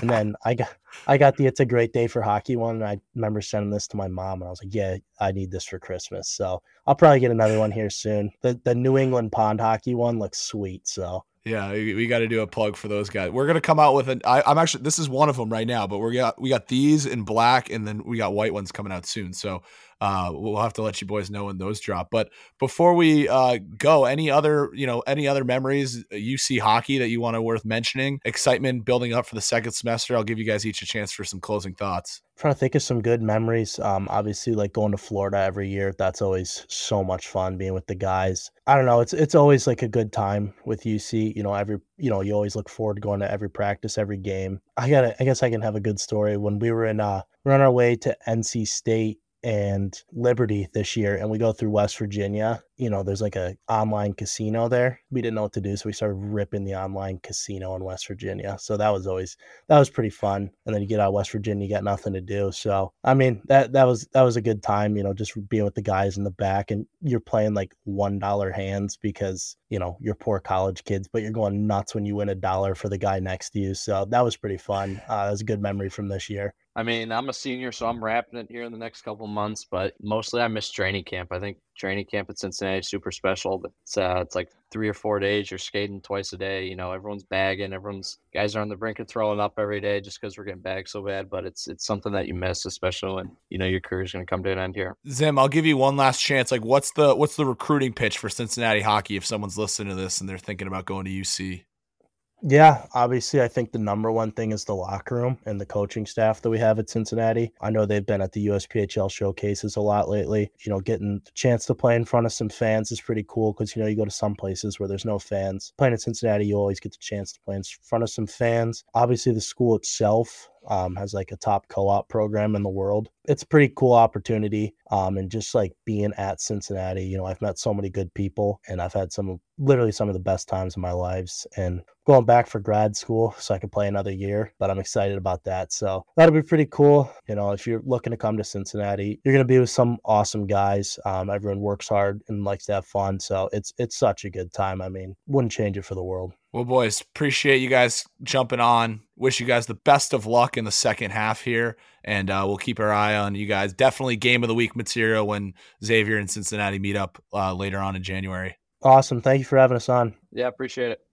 And then I got I got the It's a Great Day for Hockey one. And I remember sending this to my mom and I was like, Yeah, I need this for Christmas. So I'll probably get another one here soon. The the New England pond hockey one looks sweet. So yeah, we got to do a plug for those guys. We're gonna come out with an. I, I'm actually this is one of them right now, but we got we got these in black, and then we got white ones coming out soon. So uh, we'll have to let you boys know when those drop. But before we uh, go, any other you know any other memories UC hockey that you want to worth mentioning? Excitement building up for the second semester. I'll give you guys each a chance for some closing thoughts. I'm trying to think of some good memories. Um, obviously, like going to Florida every year. That's always so much fun being with the guys. I don't know. It's it's always like a good time with UC. You know, every you know you always look forward to going to every practice, every game. I got. I guess I can have a good story when we were in. Uh, we're on our way to NC State and Liberty this year, and we go through West Virginia. You know, there's like a online casino there. We didn't know what to do, so we started ripping the online casino in West Virginia. So that was always that was pretty fun. And then you get out of West Virginia, you got nothing to do. So I mean, that that was that was a good time. You know, just being with the guys in the back, and you're playing like one dollar hands because you know you're poor college kids, but you're going nuts when you win a dollar for the guy next to you. So that was pretty fun. <sighs> Uh, that was a good memory from this year. I mean, I'm a senior, so I'm wrapping it here in the next couple months. But mostly, I miss training camp. I think training camp at Cincinnati super special. It's uh, it's like three or four days. You're skating twice a day. You know, everyone's bagging. Everyone's guys are on the brink of throwing up every day just because we're getting bagged so bad. But it's it's something that you miss, especially when you know your career is going to come to an end here. Zim, I'll give you one last chance. Like, what's the what's the recruiting pitch for Cincinnati hockey if someone's listening to this and they're thinking about going to UC? Yeah, obviously, I think the number one thing is the locker room and the coaching staff that we have at Cincinnati. I know they've been at the USPHL showcases a lot lately. You know, getting the chance to play in front of some fans is pretty cool because, you know, you go to some places where there's no fans. Playing at Cincinnati, you always get the chance to play in front of some fans. Obviously, the school itself um, has like a top co-op program in the world. It's a pretty cool opportunity. Um, and just like being at Cincinnati, you know, I've met so many good people and I've had some literally some of the best times in my lives and going back for grad school so I can play another year, but I'm excited about that. So that'll be pretty cool. You know, if you're looking to come to Cincinnati, you're going to be with some awesome guys. Um, everyone works hard and likes to have fun. So it's, it's such a good time. I mean, wouldn't change it for the world. Well, boys, appreciate you guys jumping on. Wish you guys the best of luck in the second half here, and uh, we'll keep our eye on you guys. Definitely game of the week material when Xavier and Cincinnati meet up uh, later on in January. Awesome. Thank you for having us on. Yeah, appreciate it.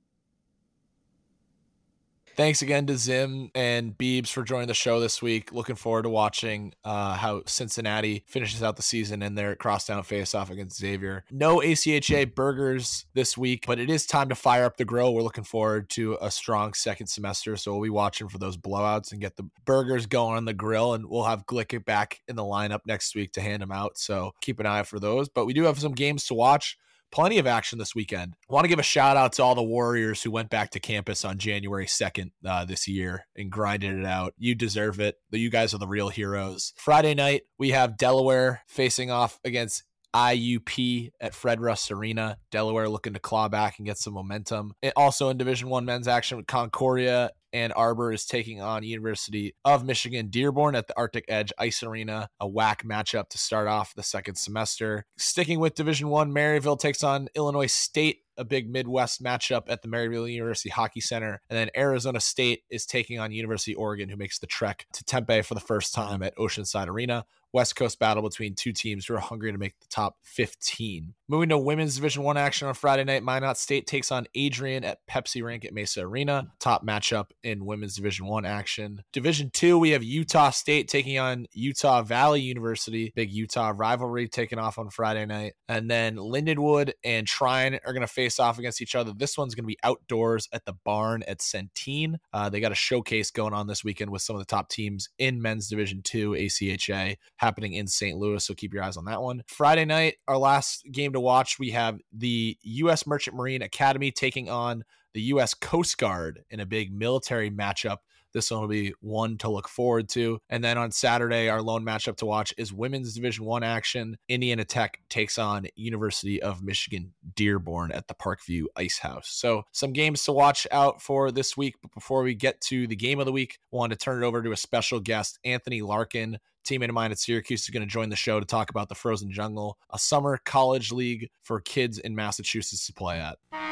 Thanks again to Zim and Beebs for joining the show this week. Looking forward to watching uh, how Cincinnati finishes out the season in their crosstown face-off against Xavier. No ACHA burgers this week, but it is time to fire up the grill. We're looking forward to a strong second semester, so we'll be watching for those blowouts and get the burgers going on the grill. And we'll have Glick back in the lineup next week to hand them out. So keep an eye out for those. But we do have some games to watch plenty of action this weekend. I want to give a shout out to all the Warriors who went back to campus on January 2nd uh, this year and grinded it out. You deserve it. You guys are the real heroes. Friday night, we have Delaware facing off against IUP at Fred Rust Arena. Delaware looking to claw back and get some momentum. Also in Division One men's action with Concordia Ann Arbor is taking on University of Michigan Dearborn at the Arctic Edge Ice Arena, a whack matchup to start off the second semester. Sticking with Division One, Maryville takes on Illinois State a big Midwest matchup at the Maryville University Hockey Center. And then Arizona State is taking on University Oregon, who makes the trek to Tempe for the first time at Oceanside Arena. West Coast battle between two teams who are hungry to make the top 15. Moving to women's Division One action on Friday night, Minot State takes on Adrian at Pepsi Rink at Maysa Arena. Top matchup in women's Division One action. Division Two, we have Utah State taking on Utah Valley University. Big Utah rivalry taking off on Friday night, and then Lindenwood and Trine are going to face off against each other. This one's going to be outdoors at the barn at Centene. Uh, they got a showcase going on this weekend with some of the top teams in men's Division Two ACHA happening in St. Louis. So keep your eyes on that one. Friday night, our last game to watch, we have the U.S. Merchant Marine Academy taking on the U.S. Coast Guard in a big military matchup. This one will be one to look forward to. And then on Saturday, our lone matchup to watch is women's Division One action. Indiana Tech takes on University of Michigan Dearborn at the Parkview Ice House. So some games to watch out for this week. But before we get to the game of the week, I want to turn it over to a special guest, Anthony Larkin, teammate of mine at Syracuse is going to join the show to talk about the Frozen Jungle, a summer college league for kids in Massachusetts to play at.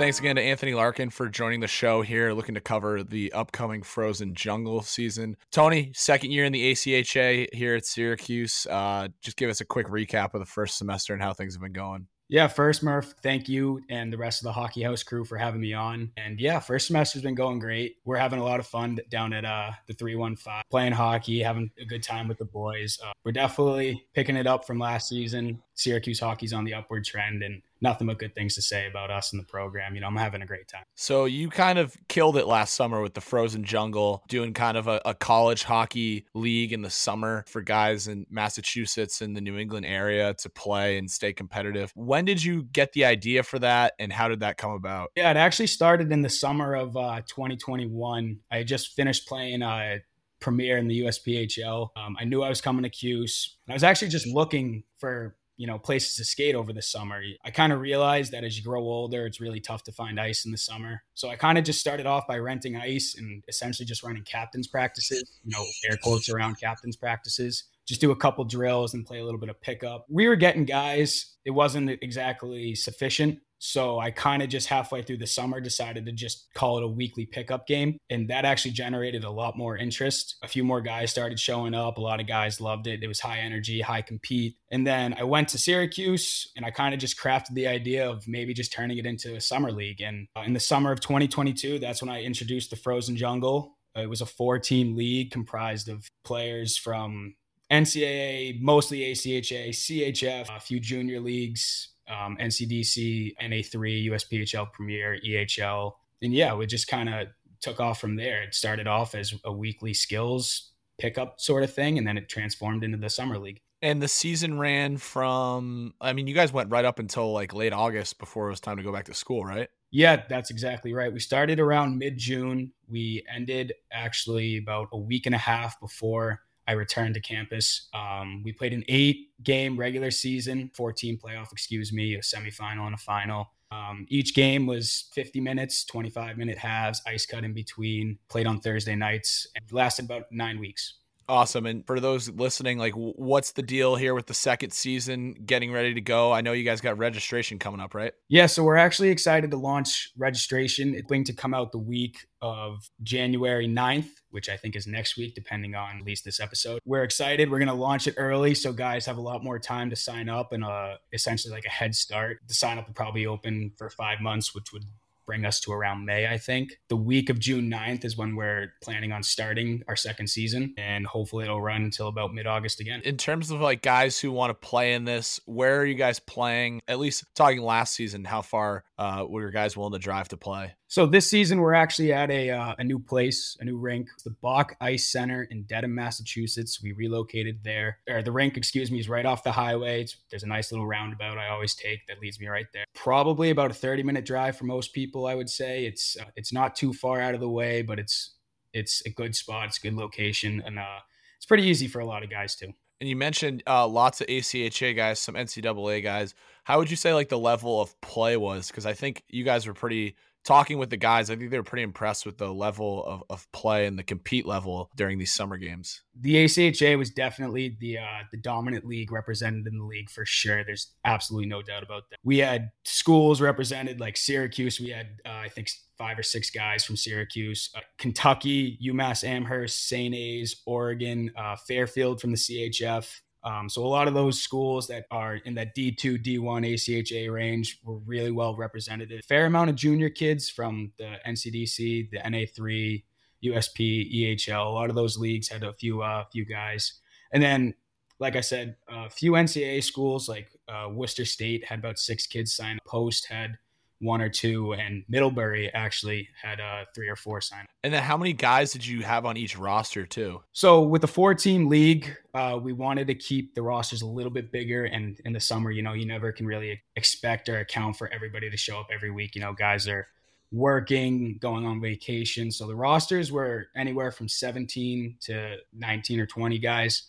Thanks again to Anthony Larkin for joining the show here, looking to cover the upcoming Frozen Jungle season. Tony, second year in the ACHA here at Syracuse. Uh, just give us a quick recap of the first semester and how things have been going. Yeah, first, Murph, thank you and the rest of the Hockey House crew for having me on. And yeah, first semester's been going great. We're having a lot of fun down at uh, the 315, playing hockey, having a good time with the boys. Uh, we're definitely picking it up from last season. Syracuse hockey's on the upward trend, and nothing but good things to say about us and the program. You know, I'm having a great time. So you kind of killed it last summer with the Frozen Jungle, doing kind of a, a, college hockey league in the summer for guys in Massachusetts and the New England area to play and stay competitive. When did you get the idea for that, and how did that come about? Yeah, it actually started in the summer of uh, 2021. I just finished playing. Uh, Premier in the USPHL. Um, I knew I was coming to Cuse. I was actually just looking for you know places to skate over the summer. I kind of realized that as you grow older it's really tough to find ice in the summer. So i kind of just started off by renting ice and essentially just running captains practices you know air quotes around captains practices. Just do a couple drills and play a little bit of pickup. We were getting guys it wasn't exactly sufficient so I kind of just halfway through the summer decided to just call it a weekly pickup game. And that actually generated a lot more interest. A few more guys started showing up. A lot of guys loved it. It was high energy, high compete. And then I went to Syracuse and I kind of just crafted the idea of maybe just turning it into a summer league. And uh, in the summer of 2022, that's when I introduced the Frozen Jungle. it was a four team league comprised of players from NCAA, mostly ACHA, CHF, a few junior leagues, um, NCDC, NA3, USPHL Premier, EHL. And yeah, we just kind of took off from there. It started off as a weekly skills pickup sort of thing, and then it transformed into the summer league. And the season ran from, I mean, you guys went right up until like late August before it was time to go back to school, right? Yeah, that's exactly right. We started around mid June. We ended actually about a week and a half before I returned to campus. Um, we played an eight game regular season, 14 playoff, excuse me, a semifinal and a final. Um, each game was 50 minutes, 25 minute halves, ice cut in between, played on Thursday nights, and lasted about nine weeks. Awesome. And for those listening, like, what's the deal here with the second season getting ready to go? I know you guys got registration coming up, right? Yeah. So we're actually excited to launch registration. It's going to come out the week of January 9th, which I think is next week, depending on at least this episode. We're excited. We're going to launch it early. So guys have a lot more time to sign up and uh, essentially like a head start. The sign up will probably open for five months, which would bring us to around May, I think. The week of June 9th is when we're planning on starting our second season, and hopefully it'll run until about mid August again. In terms of like guys who want to play in this, where are you guys playing? At least talking last season, how far uh, were your guys willing to drive to play? So this season we're actually at a uh, a new place, a new rink, the Boch Ice Center in Dedham, Massachusetts. We relocated there. Or the rink, excuse me, is right off the highway. It's, there's a nice little roundabout I always take that leads me right there. Probably about a 30 minute drive for most people, I would say. It's uh, it's not too far out of the way, but it's it's a good spot. It's a good location, and uh, it's pretty easy for a lot of guys too. And you mentioned uh, lots of ACHA guys, some NCAA guys. How would you say like the level of play was? Because I think you guys were pretty talking with the guys, I think they were pretty impressed with the level of, of play and the compete level during these summer games. The ACHA was definitely the uh, the dominant league represented in the league for sure. There's absolutely no doubt about that. We had schools represented like Syracuse. We had uh, I think five or six guys from Syracuse, uh, Kentucky, UMass Amherst, St. A's, Oregon, uh, Fairfield from the CHF. Um, so a lot of those schools that are in that D2, D1, ACHA range were really well represented. A fair amount of junior kids from the NCDC, the NA3, USP, EHL. A lot of those leagues had a few uh, few guys, and then like I said, a few NCAA schools like uh, Worcester State had about six kids sign. Post had one or two, and Middlebury actually had uh, three or four sign. And then how many guys did you have on each roster too? So with the four team league, uh, we wanted to keep the rosters a little bit bigger. And in the summer, you know, you never can really expect or account for everybody to show up every week. You know, guys are working, going on vacation. So the rosters were anywhere from 17 to 19 or 20 guys.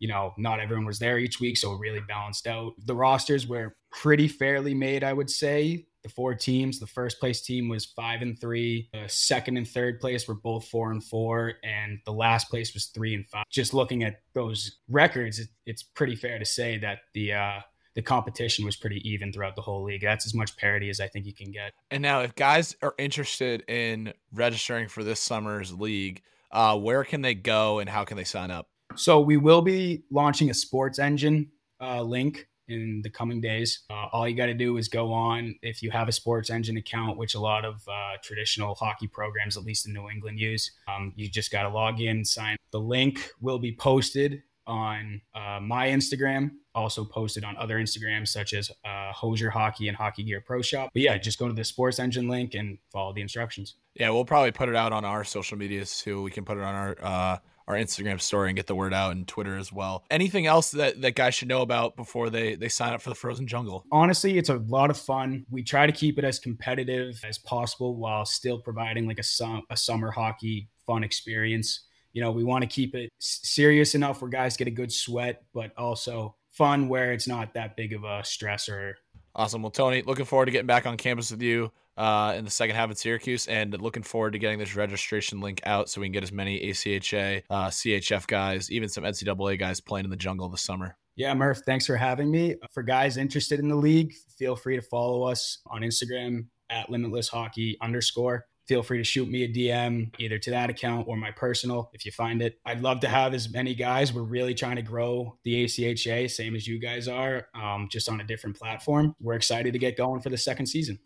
You know, not everyone was there each week, so it really balanced out. The rosters were pretty fairly made, I would say the four teams. The first place team was five and three. The second and third place were both four and four, and the last place was three and five. Just looking at those records, it, it's pretty fair to say that the uh, the competition was pretty even throughout the whole league. That's as much parity as I think you can get. And now, if guys are interested in registering for this summer's league, uh, where can they go and how can they sign up? So we will be launching a sports engine uh, link in the coming days. Uh, all you got to do is go on if you have a Sports Engine account, which a lot of uh, traditional hockey programs, at least in New England, use. Um, you just got to log in, sign. The link will be posted on uh, my Instagram, also posted on other Instagrams such as uh, Hosier Hockey and Hockey Gear Pro Shop. But yeah, just go to the Sports Engine link and follow the instructions. Yeah, we'll probably put it out on our social medias too. We can put it on our uh, our Instagram story and get the word out and Twitter as well. Anything else that, that guys should know about before they, they sign up for the Frozen Jungle? Honestly, it's a lot of fun. We try to keep it as competitive as possible while still providing like a, sum, a summer hockey fun experience. You know, we want to keep it serious enough where guys get a good sweat, but also fun where it's not that big of a stressor. Awesome. Well, Tony, looking forward to getting back on campus with you uh, in the second half in Syracuse, and looking forward to getting this registration link out so we can get as many ACHA, uh, CHF guys, even some NCAA guys playing in the jungle this summer. Yeah, Murph, thanks for having me. For guys interested in the league, feel free to follow us on Instagram at limitless hockey underscore. Feel free to shoot me a DM either to that account or my personal if you find it. I'd love to have as many guys. We're really trying to grow the ACHA, same as you guys are, um, just on a different platform. We're excited to get going for the second season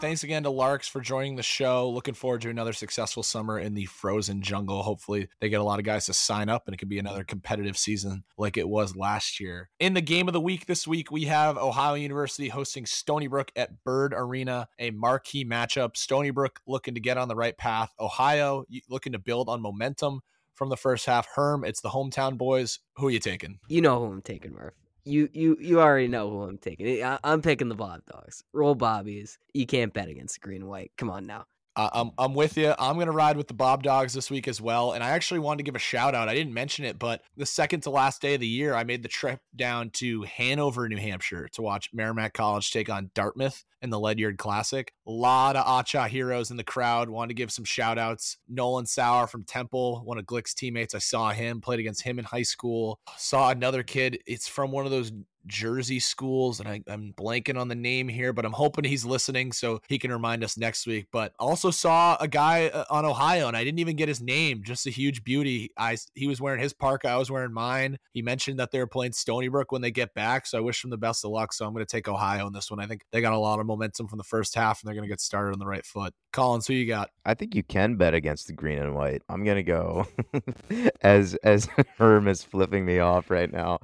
thanks again to Larks for joining the show. Looking forward to another successful summer in the frozen jungle. Hopefully, they get a lot of guys to sign up and it could be another competitive season like it was last year. In the game of the week this week, we have Ohio University hosting Stony Brook at Bird Arena, a marquee matchup. Stony Brook looking to get on the right path. Ohio looking to build on momentum from the first half. Herm, it's the hometown boys. Who are you taking? You know who I'm taking, Murph you you you already know who I'm taking. I, am picking the Bob Dogs. Roll Bobbies. You can't bet against green and white. Come on now. Uh, I'm I'm with you. I'm gonna ride with the Bob Dogs this week as well. And I actually wanted to give a shout out. I didn't mention it, but the second to last day of the year, I made the trip down to Hanover, New Hampshire, to watch Merrimack College take on Dartmouth in the Ledyard Classic. A lot of ACHA heroes in the crowd. Wanted to give some shout outs. Nolan Sauer from Temple, one of Glick's teammates. I saw him, played against him in high school. Saw another kid. It's from one of those Jersey schools, and I, am blanking on the name here, but I'm hoping he's listening so he can remind us next week. But also saw a guy uh, on Ohio, and I didn't even get his name. Just a huge beauty. I he was wearing his parka, I was wearing mine. He mentioned that they were playing Stony Brook when they get back, so I wish them the best of luck. So I'm going to take Ohio in this one. I think they got a lot of momentum from the first half, and they're going to get started on the right foot. Collins, who you got? I think you can bet against the green and white. I'm gonna go <laughs> as as <laughs> Herm is flipping me off right now.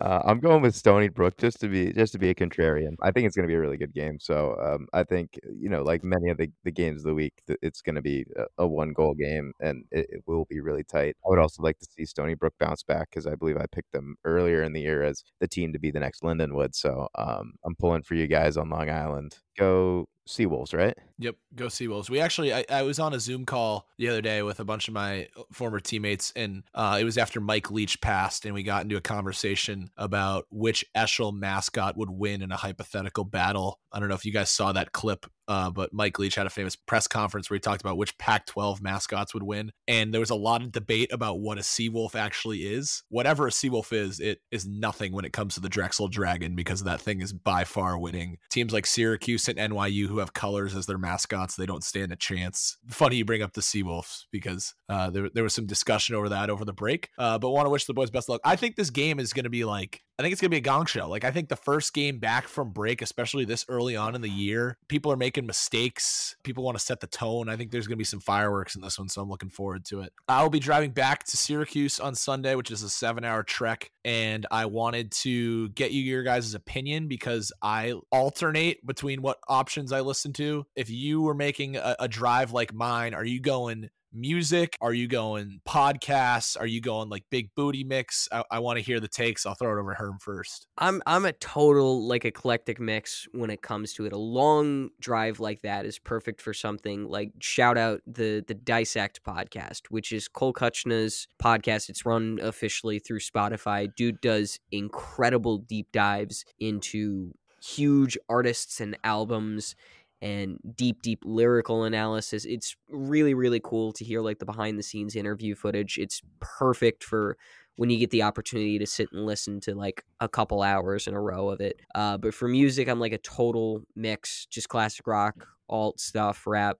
Uh, I'm going with Stony Brook just to be just to be a contrarian. I think it's gonna be a really good game. So um, I think you know, like many of the, the games of the week, it's gonna be a, a one goal game and it, it, will be really tight. I would also like to see Stony Brook bounce back because I believe I picked them earlier in the year as the team to be the next Lindenwood. So um, I'm pulling for you guys on Long Island. Go Seawolves, right? Yep, go Seawolves. We actually, I, I, was on a Zoom call the other day with a bunch of my uh, former teammates, and uh, it was after Mike Leach passed, and we got into a conversation about which ESCHL mascot would win in a hypothetical battle. I don't know if you guys saw that clip uh, but Mike Leach had a famous press conference where he talked about which Pac 12 mascots would win. And there was a lot of debate about what a Seawolf actually is. Whatever a Seawolf is, it is nothing when it comes to the Drexel Dragon because that thing is by far winning. Teams like Syracuse and NYU, who have colors as their mascots, they don't stand a chance. Funny you bring up the Seawolves because uh, there, there was some discussion over that over the break. Uh, but want to wish the boys best luck. I think this game is going to be like I think it's gonna be a gong show. Like I think the first game back from break, especially this early on in the year, people are making mistakes. People want to set the tone. I think there's gonna be some fireworks in this one, so I'm looking forward to it. I'll be driving back to Syracuse on Sunday, which is a seven-hour trek, and I wanted to get you your guys' opinion because I alternate between what options I listen to. If you were making a, a drive like mine, are you going music? Are you going podcasts? Are you going like big booty mix? I, I want to hear the takes. I'll throw it over Herm first. I'm I'm a total like eclectic mix when it comes to it. A long drive like that is perfect for something like shout out the the Dissect podcast, which is Cole Cuchna's podcast. It's run officially through Spotify. Dude does incredible deep dives into huge artists and albums and deep deep lyrical analysis. It's really really cool to hear like the behind the scenes interview footage. It's perfect for when you get the opportunity to sit and listen to like a couple hours in a row of it. Uh, but for music i'm like a total mix just classic rock alt stuff rap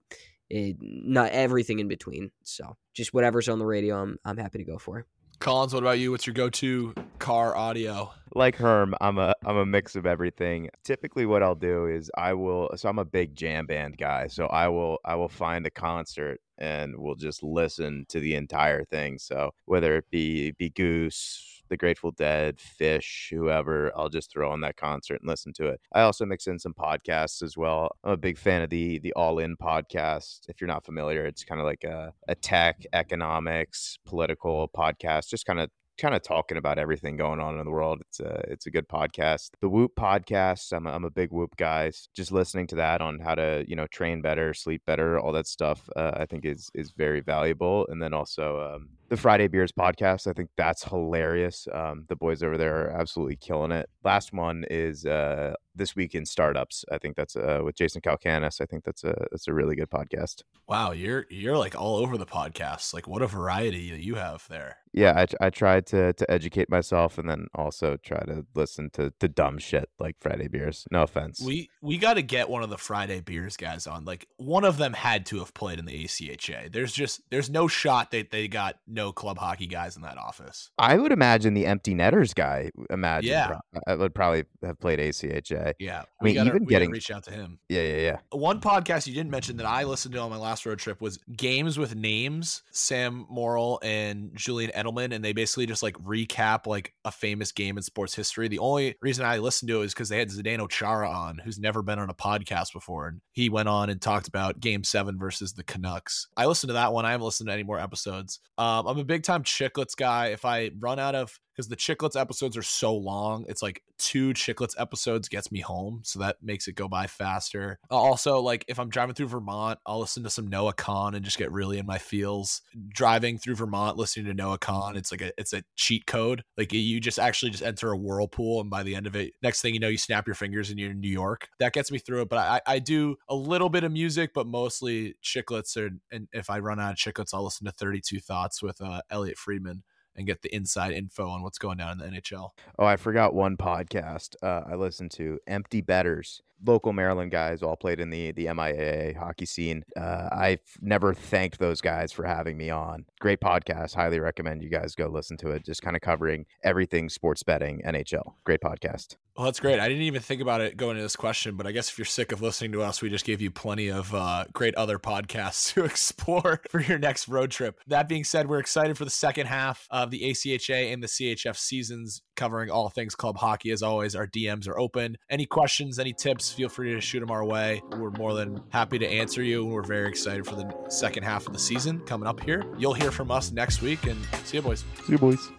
it, not everything in between. So just whatever's on the radio i'm, I'm happy to go for Collins, what about you? What's your go-to car audio? Like Herm, I'm a I'm a mix of everything. Typically what I'll do is I will so I'm a big jam band guy. So I will I will find a concert and we'll just listen to the entire thing. So whether it be be Goose, the Grateful Dead, Phish, whoever. I'll just throw on that concert and listen to it. I also mix in some podcasts as well. I'm a big fan of the the All In podcast. If you're not familiar, it's kind of like a, a tech, economics, political podcast, just kind of kind of talking about everything going on in the world. It's a it's a good podcast. The Whoop podcast. I'm a, I'm a big Whoop guy. Just listening to that on how to you know train better, sleep better, all that stuff. Uh, I think is is very valuable. And then also um, the Friday Beers podcast. I think that's hilarious. Um, the boys over there are absolutely killing it. Last one is uh, this week in startups. I think that's uh, with Jason Calacanis. I think that's a that's a really good podcast. Wow, you're you're like all over the podcasts. Like what a variety that you have there. Yeah, I I try to to educate myself and then also try to listen to to dumb shit like Friday Beers. No offense. We we got to get one of the Friday Beers guys on. Like one of them had to have played in the ACHA. There's just there's no shot that they got no club hockey guys in that office. I would imagine the empty netters guy. Imagine, yeah, I would probably have played ACHA. Yeah, I mean, gotta, even getting reach out to him. Yeah, yeah, yeah. One podcast you didn't mention that I listened to on my last road trip was Games with Names. Sam Morrill and Julian Edelman, and they basically just like recap like a famous game in sports history. The only reason I listened to it is because they had Zdeno Chara on, who's never been on a podcast before, and he went on and talked about Game Seven versus the Canucks. I listened to that one. I haven't listened to any more episodes. Um, I'm a big time Chiclets guy. If I run out of because the Chiclets episodes are so long. It's like two Chiclets episodes gets me home, so that makes it go by faster. Also, like if I'm driving through Vermont, I'll listen to some Noah Kahan and just get really in my feels. Driving through Vermont, listening to Noah Kahan, it's like a it's a cheat code. Like you just actually just enter a whirlpool, and by the end of it, next thing you know, you snap your fingers and you're in New York. That gets me through it. But I, I do a little bit of music, but mostly Chiclets. And if I run out of Chiclets, I'll listen to 32 Thoughts with uh, Elliotte Friedman and get the inside info on what's going on in the NHL. Oh, I forgot one podcast uh, I listened to, Empty Betters. Local Maryland guys all played in the the MIAA hockey scene. Uh, I've never thanked those guys for having me on. Great podcast. Highly recommend you guys go listen to it. Just kind of covering everything sports betting, NHL. Great podcast. Well, that's great. I didn't even think about it going into this question, but I guess if you're sick of listening to us, we just gave you plenty of uh, great other podcasts <laughs> to explore for your next road trip. That being said, we're excited for the second half of the ACHA and the CHF seasons, covering all things club hockey. As always, our DMs are open. Any questions, any feel free to shoot them our way. We're more than happy to answer you. And we're very excited for the second half of the season coming up here. You'll hear from us next week, and see you, boys. See you, boys.